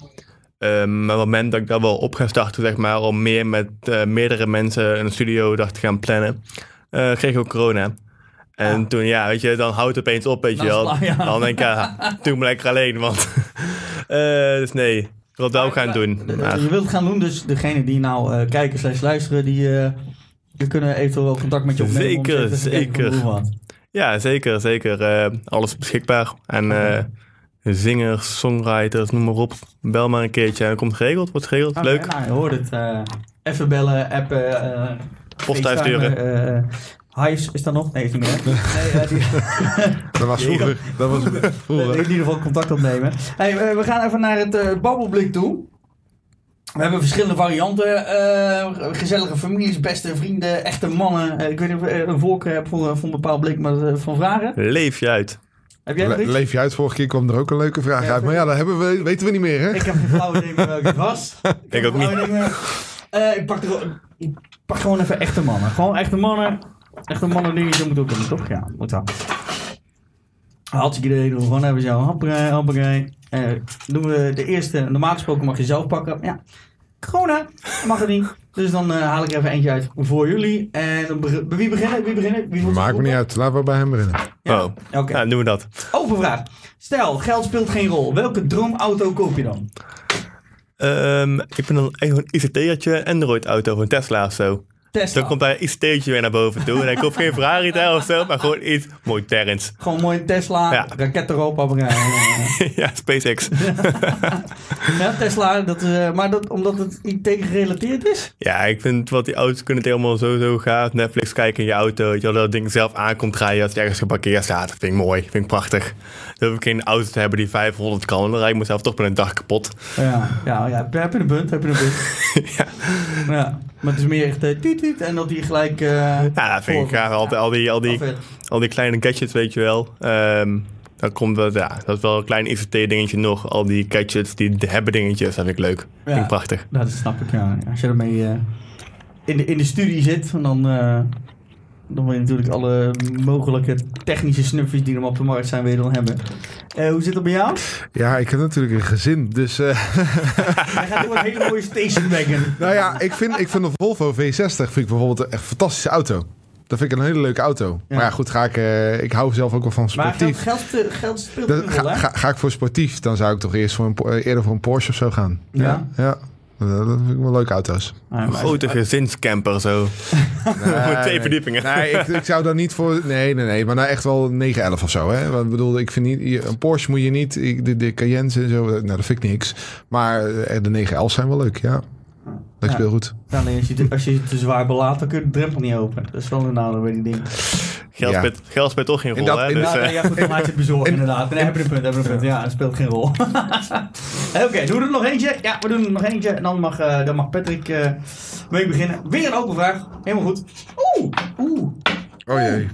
Ehm, maar op het moment dat ik daar wel op ga starten, zeg maar, om meer met eh, meerdere mensen een studio dag te gaan plannen, kreeg ik ook corona. En Ah. toen, ja, weet je, dan houdt het opeens op, weet je wel. ja. Dan denk ik, ja, toen ben ik alleen, want... eh, dus nee, wil het wel gaan doen. Maar- Je wilt het gaan doen, dus degene die nou eh, kijken slash luisteren, die, eh, die kunnen eventueel wel contact met je opnemen. Zeker, zeker. Ja, zeker, zeker. Alles beschikbaar. En zingers, songwriters, noem maar op. Bel maar een keertje en komt geregeld. Wordt geregeld. Leuk. Nou, je hoort het. even bellen, appen. eh Eh, Hives is dat nog? Nee, is niet meer. Nee, eh, die, Dat was vroeger. Dat was in vroeger. ieder geval contact opnemen. Hey, eh, we gaan even naar het eh, babbelblik toe. We hebben verschillende varianten. eh, gezellige families, beste vrienden, echte mannen. Eh, ik weet niet of je een voorkeur hebt voor, voor een bepaald blik maar, eh, van vragen. Leef je uit. Heb jij Le- leef je uit? Vorige keer kwam er ook een leuke vraag Ja, uit. Maar ja, dat hebben we, weten we niet meer, hè? Ik heb geen flauw idee meer welke het was. Ik, ook. Eh, ik, pak er, ik pak gewoon even echte mannen. Gewoon echte mannen. Echte mannen dingetje moet ook kunnen, toch? Ja, moet wel. Hartstikke idee doen. we Gewoon even zo. Happerij, happerij. Eh, doen we de eerste. Normaal gesproken mag je zelf pakken. Ja. Corona. Mag het niet. Dus dan eh, haal ik er even eentje uit voor jullie. En dan wie beginnen? Wie beginnen? Wie Maakt me niet uit. Laten we bij hem beginnen. Ja. Oh, Oké. nou, doen we dat. Open vraag. Stel, geld speelt geen rol. Welke droomauto koop je dan? Ehm, ik ben dan echt een ICT'ertje, Android-auto, een Tesla of zo. Tesla. Dan komt daar een ICT'tje weer naar boven toe. En ik koop geen Ferrari daar of zo, maar gewoon iets mooi terrens. Gewoon mooi Tesla, Ja. raket erop, papegaai. ja, SpaceX. ja, Tesla, dat, eh, maar dat, omdat het IT gerelateerd is? Ja, ik vind wat die auto's kunnen het helemaal sowieso gaaf. Netflix kijken in je auto, je dat het ding zelf aankomt rijden als het ergens geparkeerd staat. Dat vind ik mooi, vind ik prachtig. Dan hoef ik geen auto te hebben die 500 kan. Dan rijd ik mezelf toch bij een dag kapot. Ja, ja, ja. heb je een punt, heb je een punt. ja. ja. Maar het is meer echt uh, tuut, tuut, en dat die gelijk... eh ja, dat vind ik gaaf. Al, al, die, al, die, al die kleine gadgets, weet je wel. Ehm dan komt dat, ja, dat is wel een klein ICT-dingetje nog. Al die gadgets, die hebben dingetjes, dat vind ik leuk. Vind ik prachtig. Nou, dat snap ik, ja. Als je ermee eh, in, de, in de studie zit, dan, eh, dan wil je natuurlijk alle mogelijke technische snufjes die er op de markt zijn, wil je dan hebben. Eh, hoe zit het bij jou? Ja, ik heb natuurlijk een gezin. Dus eh, Hij gaat een hele mooie station wagon. nou ja, ik vind, ik vind de Volvo V60 vind ik bijvoorbeeld een echt fantastische auto. Dat vind ik een hele leuke auto. Ja. Maar ja, goed, ga ik, eh, ik hou zelf ook wel van Maar geld, sportief. geld, spe- geld speelt Dan een rol, ga, ga, ga ik voor sportief, dan zou ik toch eerst voor een, eerder voor een Porsche of zo gaan. Ja. Ja, dat vind ik wel leuke auto's. Ah, Een grote gezinscamper zo. Met twee verdiepingen. Nee, ik, ik zou dan niet voor... Nee, nee, nee. Maar nou echt wel 911 of zo. Hè? Want ik bedoel, ik vind niet... Een Porsche moet je niet... De, de Cayennes en zo, nou, dat vind ik niks. Maar eh, de 911 zijn wel leuk, ja. Dat Ja. speelt goed. Ja, alleen als je, te- als je te zwaar belaadt, dan kun je de drempel niet open. Dat is wel een nadeel bij die ding. Geld, Ja. speelt, geld speelt toch geen rol, dat- hè? Dus, ja, eh, nee, ja, goed, dan laat je het bezorgen in- inderdaad. Nee, heb je een punt, heb je een punt. Ja, dat speelt geen rol. Oké, doen we er nog eentje? Ja, we doen er nog eentje. En dan mag, eh, dan mag Patrick eh mee beginnen. Weer een open vraag. Helemaal goed. Oeh, oeh. Oh jee.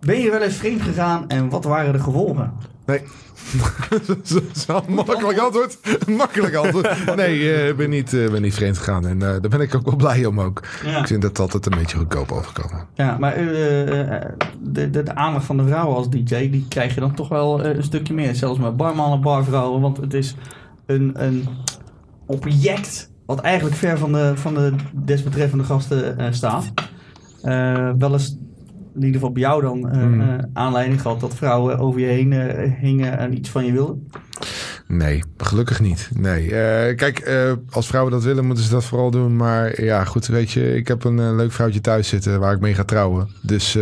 Ben je wel eens vreemd gegaan en wat waren de gevolgen? Nee. Makkelijk antwoord. Makkelijk antwoord. Nee, eh, ik ben, niet, eh, ben niet vreemd gegaan. En eh, daar ben ik ook wel blij om ook. Ja. Ik vind dat altijd een beetje goedkoop overkomen. Ja, maar de, de, de aandacht van de vrouwen als DJ, die krijg je dan toch wel een stukje meer. Zelfs met barmannen, barvrouwen, want het is een, een object wat eigenlijk ver van de, van de desbetreffende gasten staat. Eh, wel eens, in ieder geval bij jou dan, eh, aanleiding gehad dat vrouwen over je heen eh, hingen en iets van je wilden. Nee, gelukkig niet. Nee. Kijk, als vrouwen dat willen, moeten ze dat vooral doen. Maar ja, goed, weet je, ik heb een leuk vrouwtje thuis zitten waar ik mee ga trouwen. Dus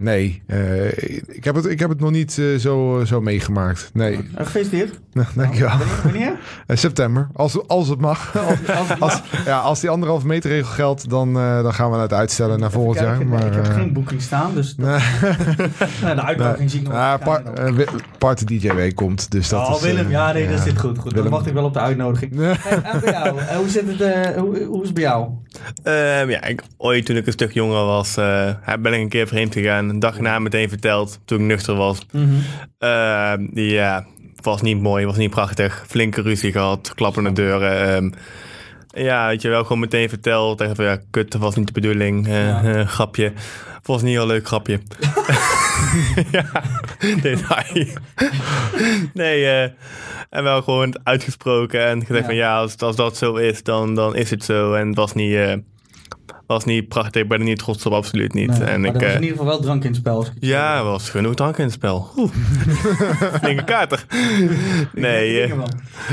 nee, eh, ik, heb het, ik heb het nog niet eh, zo, zo meegemaakt. Nee, Eh, gefeliciteerd. nou, dankjewel. Wanneer? wanneer? September, als, als het mag. Als, als, Als, ja, als die anderhalf meter regel geldt, dan, eh, dan gaan we het uitstellen naar volgend jaar. kijken. Nee, Maar, ik heb geen boeking staan, dus dat- nee, nou, de uitnodiging zie ik nog. Ja, par- Party DJ Week komt, dus dat oh, is... Willem, ja, nee, dat zit goed. goed. Dan Willem. wacht ik wel op de uitnodiging. Nee. Hey, en bij jou, hoe, zit het, eh, hoe, hoe is het bij jou? Ehm, ja, ik, ooit toen ik een stuk jonger was, eh, ben ik een keer vreemd gegaan. Een dag na meteen verteld, toen ik nuchter was. Ehm, die, ja, was niet mooi, was niet prachtig. Flinke ruzie gehad, klappende deuren. ehm. ja, weet je wel, gewoon meteen verteld. Echt van, ja, kut, dat was niet de bedoeling. eh, Ja. eh, grapje. Was niet heel leuk grapje. ja, detail. nee, eh, en wel gewoon uitgesproken en gezegd Ja. van ja, als, als dat zo is, dan, dan is het zo. En het was niet, eh, was niet prachtig. Ik ben er niet trots op, absoluut niet. Nee, en maar ik, er was eh, in ieder geval wel drank in het spel. ja, er was genoeg drank in het spel. Oeh. Flinke kater. Nee, eh,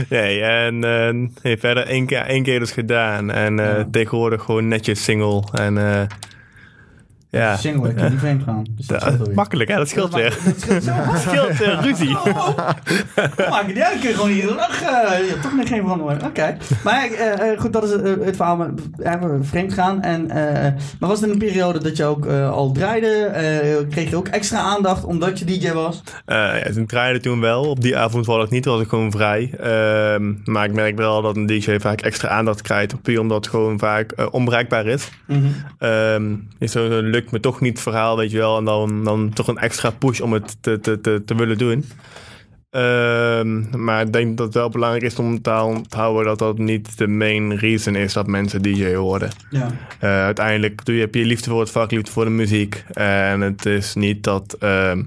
nee en eh, nee, verder één keer, één keer dus gedaan. En eh, Ja. tegenwoordig gewoon netjes single. En eh, ja, Single, ik kan niet vreemd gaan. Dus dat scheelt alweer. makkelijk hè, dat scheelt Dat weer. Dat scheelt zo. Dat scheelt eh, ruzie. Oh, oh. Maak je niet uit, ik kan gewoon hier lachen. Je hebt toch nog geen verandering. Oké. Maar eh, eh, goed, dat is het verhaal eh, vreemd gaan. En, eh, maar was het een periode dat je ook al draaide? Eh, kreeg je ook extra aandacht omdat je DJ was? Eh ja, toen draaide toen wel. Op die avond was ik niet, was ik gewoon vrij. Ehm, maar ik merk wel dat een DJ vaak extra aandacht krijgt. Puur omdat het gewoon vaak onbereikbaar is. Ehm is zo, zo lukt me toch niet het verhaal, weet je wel. En dan, dan toch een extra push om het te, te, te, te willen doen. Ehm, maar ik denk dat het wel belangrijk is om te houden dat dat niet de main reason is dat mensen DJ worden. Ja. Eh, uiteindelijk doe je, heb je liefde voor het vak, liefde voor de muziek. En het is niet dat, ehm,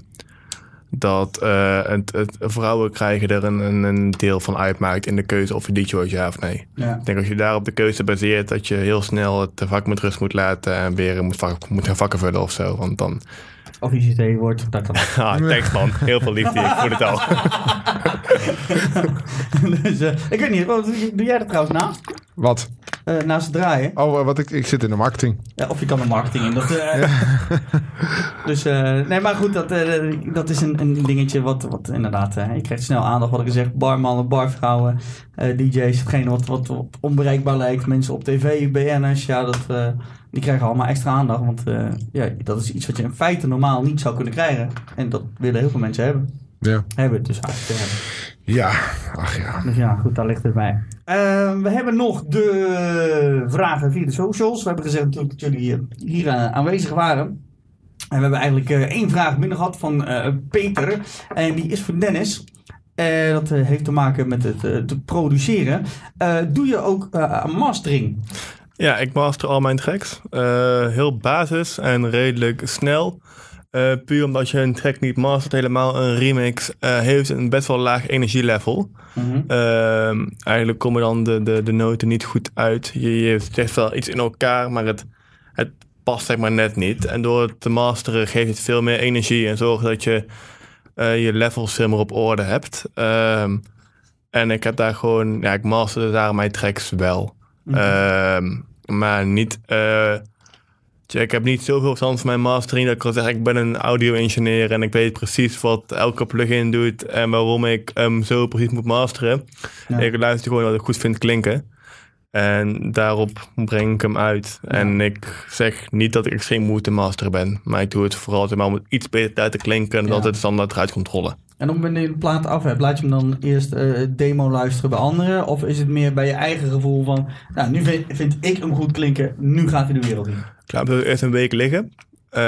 dat eh, het, het, vrouwen krijgen er een, een, een deel van uitmaakt in de keuze of je DJ wordt, ja of nee. ja. Ik denk als je daarop de keuze baseert, dat je heel snel het vak met rust moet laten en weer moet, vak, moet gaan vakken vullen of zo. Want dan, Of ICT wordt, dat kan. ah, thanks man, heel veel liefde, ik voel het al. dus, eh, ik weet niet, wat, doe jij dat trouwens na? Wat? Eh, naast het draaien? Oh, eh, wat ik, ik zit in de marketing. Ja, of je kan er marketing in. Dat, dus, eh, nee, maar goed, dat, eh, dat is een, een dingetje wat, wat inderdaad, je krijgt snel aandacht. Wat ik al zeg, barmannen, barvrouwen, eh, DJ's, hetgene wat, wat, wat onbereikbaar lijkt. Mensen op tv, BN'ers, ja, dat, eh, die krijgen allemaal extra aandacht. Want eh, ja, dat is iets wat je in feite normaal niet zou kunnen krijgen. En dat willen heel veel mensen hebben. Ja. Hebben, dus hartstikke hebben. Ja, ach ja. Dus ja, goed, daar ligt het bij. Eh, we hebben nog de vragen via de socials. We hebben gezegd natuurlijk dat jullie eh, hier eh, aanwezig waren. En we hebben eigenlijk één vraag binnen gehad van Peter. En die is voor Dennis. Dat heeft te maken met het te produceren. Doe je ook mastering? Ja, ik master al mijn tracks. Eh, heel basis en redelijk snel. Eh, puur omdat je een track niet mastert, helemaal een remix, eh, heeft een best wel laag energielevel. Ehm, eigenlijk komen dan de, de, de noten niet goed uit. Je, je zegt wel iets in elkaar, maar het, het past zeg maar net niet. En door het te masteren geeft het veel meer energie en zorgt dat je je levels veel meer op orde hebt. Ehm, en ik heb daar gewoon, ja, ik masterde daar mijn tracks wel. Ehm, maar niet, tja, ik heb niet zoveel verstand van mijn mastering dat ik kan zeggen, ik ben een audio-engineer en ik weet precies wat elke plugin doet en waarom ik hem zo precies moet masteren. Ja. Ik luister gewoon wat ik goed vind klinken. En daarop breng ik hem uit. En ik zeg niet dat ik extreem moeite masteren ben. Maar ik doe het vooral zeg maar, om het iets beter te laten klinken. En Ja. dat het standaard eruit komt rollen. En moment dat je de plaat af hebt, laat je hem dan eerst eh, demo luisteren bij anderen? Of is het meer bij je eigen gevoel van, nou, nu vind, vind ik hem goed klinken, nu gaat hij de wereld in? Ik laat hem eerst een week liggen. Eh,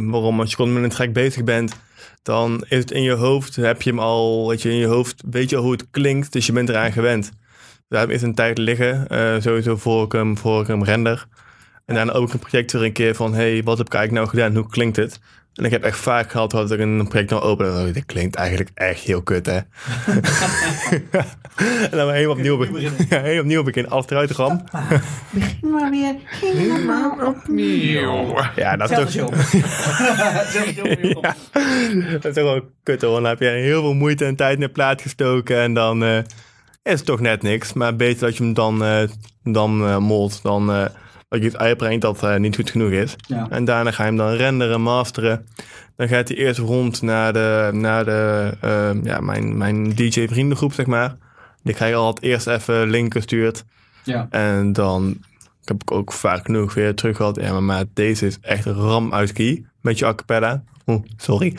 waarom? Als je gewoon met een track bezig bent, dan is het in je hoofd, heb je hem al, weet je, in je hoofd weet je al hoe het klinkt, dus je bent eraan gewend. Daar eerst een tijd liggen, eh, sowieso voor ik, hem, voor ik hem render. En daarna ook een project weer een keer van, hey, wat heb ik eigenlijk nou gedaan, hoe klinkt het? En ik heb echt vaak gehad dat ik een project nou open en oh, dit klinkt eigenlijk echt heel kut, hè? en dan weer helemaal opnieuw, be- ja, helemaal opnieuw beginnen, alles eruit te gaan. Begin maar weer helemaal opnieuw. Ja, dat is toch... Op. Dat is toch wel kut hoor. Dan heb je heel veel moeite en tijd in de plaat gestoken en dan eh, is het toch net niks. Maar beter dat je hem dan, eh dan eh, molt, dan eh, dat je het uitbrengt dat niet goed genoeg is. Ja. En daarna ga je hem dan renderen, masteren. Dan gaat hij eerst rond naar, de, naar de, eh, ja, mijn, mijn DJ-vriendengroep, zeg maar. Die krijg je altijd eerst even link gestuurd. Ja. En dan heb ik ook vaak genoeg weer terug gehad. Ja, maar maat, deze is echt ram uit key. Met je a cappella. Oeh, sorry.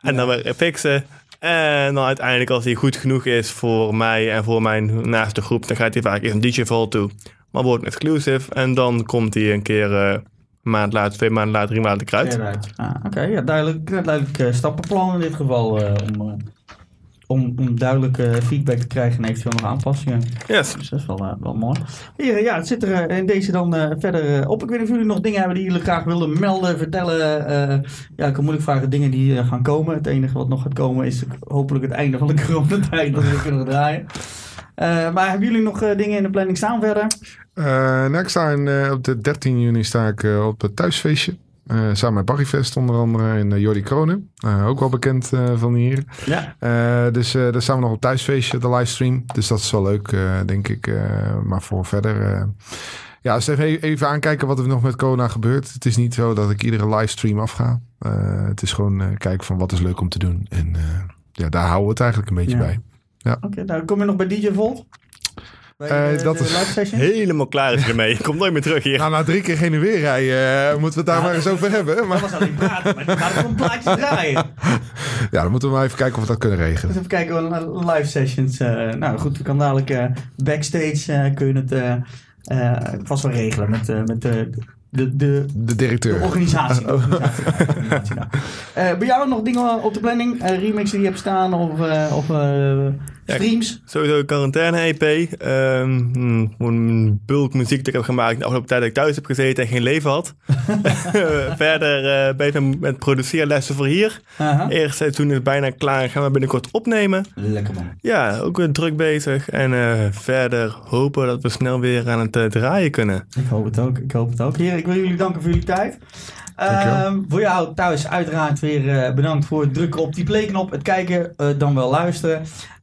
En dan weer fixen. En dan uiteindelijk, als hij goed genoeg is voor mij en voor mijn naaste groep, dan gaat hij vaak eerst een DJ-val toe. Maar wordt een exclusive. En dan komt hij een keer eh, een maand later, twee maanden later, drie maanden. Eruit. Ah, Oké, ja, duidelijk, duidelijk eh, stappenplan in dit geval. eh, om, om, om duidelijke feedback te krijgen en eventueel nog aanpassingen. Yes. Dus dat is wel, eh, wel mooi. Hier, ja, het zit er eh, in deze dan eh, verder op. Ik weet niet of jullie nog dingen hebben die jullie graag willen melden, vertellen. eh, ja, ik kan moeilijk vragen dingen die gaan komen. Het enige wat nog gaat komen is hopelijk het einde van de coronatijd dat we kunnen draaien. Eh, maar hebben jullie nog dingen in de planning staan verder? Eh, nou, ik sta in, eh, op de 13 juni sta ik eh, op het thuisfeestje. Eh, samen met Barryfest onder andere in uh, Jordi Kronen. Eh, ook wel bekend eh, van hier. Ja. Eh, dus eh, daar staan we nog op thuisfeestje, de livestream. Dus dat is wel leuk, eh, denk ik. Eh, maar voor verder... eh, ja, dus even, even aankijken wat er nog met corona gebeurt. Het is niet zo dat ik iedere livestream afga. Eh, het is gewoon eh, kijken van wat is leuk om te doen. En eh, ja, daar houden we het eigenlijk een beetje Ja. bij. Oké, nou kom je nog bij DJ Volt? Bij Eh, de- dat is live session? Helemaal klaar is ermee. Ik kom nooit meer terug hier. Nou, na drie keer heen en weer rijden, eh, moeten we het daar Ja, maar eens over hebben. Dat Maar was alleen praten, maar we gaan een plaatje draaien. ja, dan moeten we maar even kijken of we dat kunnen regelen. Even kijken, live sessions. eh, nou goed, we kan dadelijk eh, backstage eh, kun je het eh, eh, vast wel regelen met, eh, met de, de, de, directeur. organisatie. De organisatie, de organisatie, nou. Eh, bij jou nog dingen op de planning? Eh, remixen die je hebt staan of, eh, of eh, Ja, streams? Sowieso een quarantaine-EP. Ehm, hmm, gewoon een bulk muziek die ik heb gemaakt de afgelopen tijd dat ik thuis heb gezeten en geen leven had. Verder uh, ben ik met produceerlessen voor hier. Aha. Eerste seizoen is bijna klaar gaan we binnenkort opnemen. Lekker man. Ja, ook weer druk bezig. En uh, verder hopen dat we snel weer aan het uh, draaien kunnen. Ik hoop het ook. Ik hoop het ook. Heren, ik wil jullie danken voor jullie tijd. Uh, voor jou thuis uiteraard weer uh, bedankt voor het drukken op die playknop. Het kijken, uh, dan wel luisteren.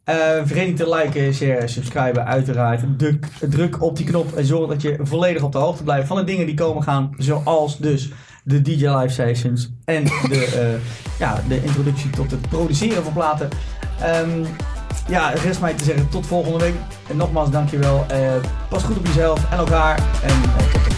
Uh, vergeet niet te liken, share, subscriben uiteraard. Druk, druk op die knop en zorg dat je volledig op de hoogte blijft van de dingen die komen gaan. Zoals dus de DJ Live Sessions en de, uh, ja, de introductie tot het produceren van platen. Um, ja, rest mij te zeggen tot volgende week. En nogmaals dankjewel. Uh, pas goed op jezelf en elkaar. En tot de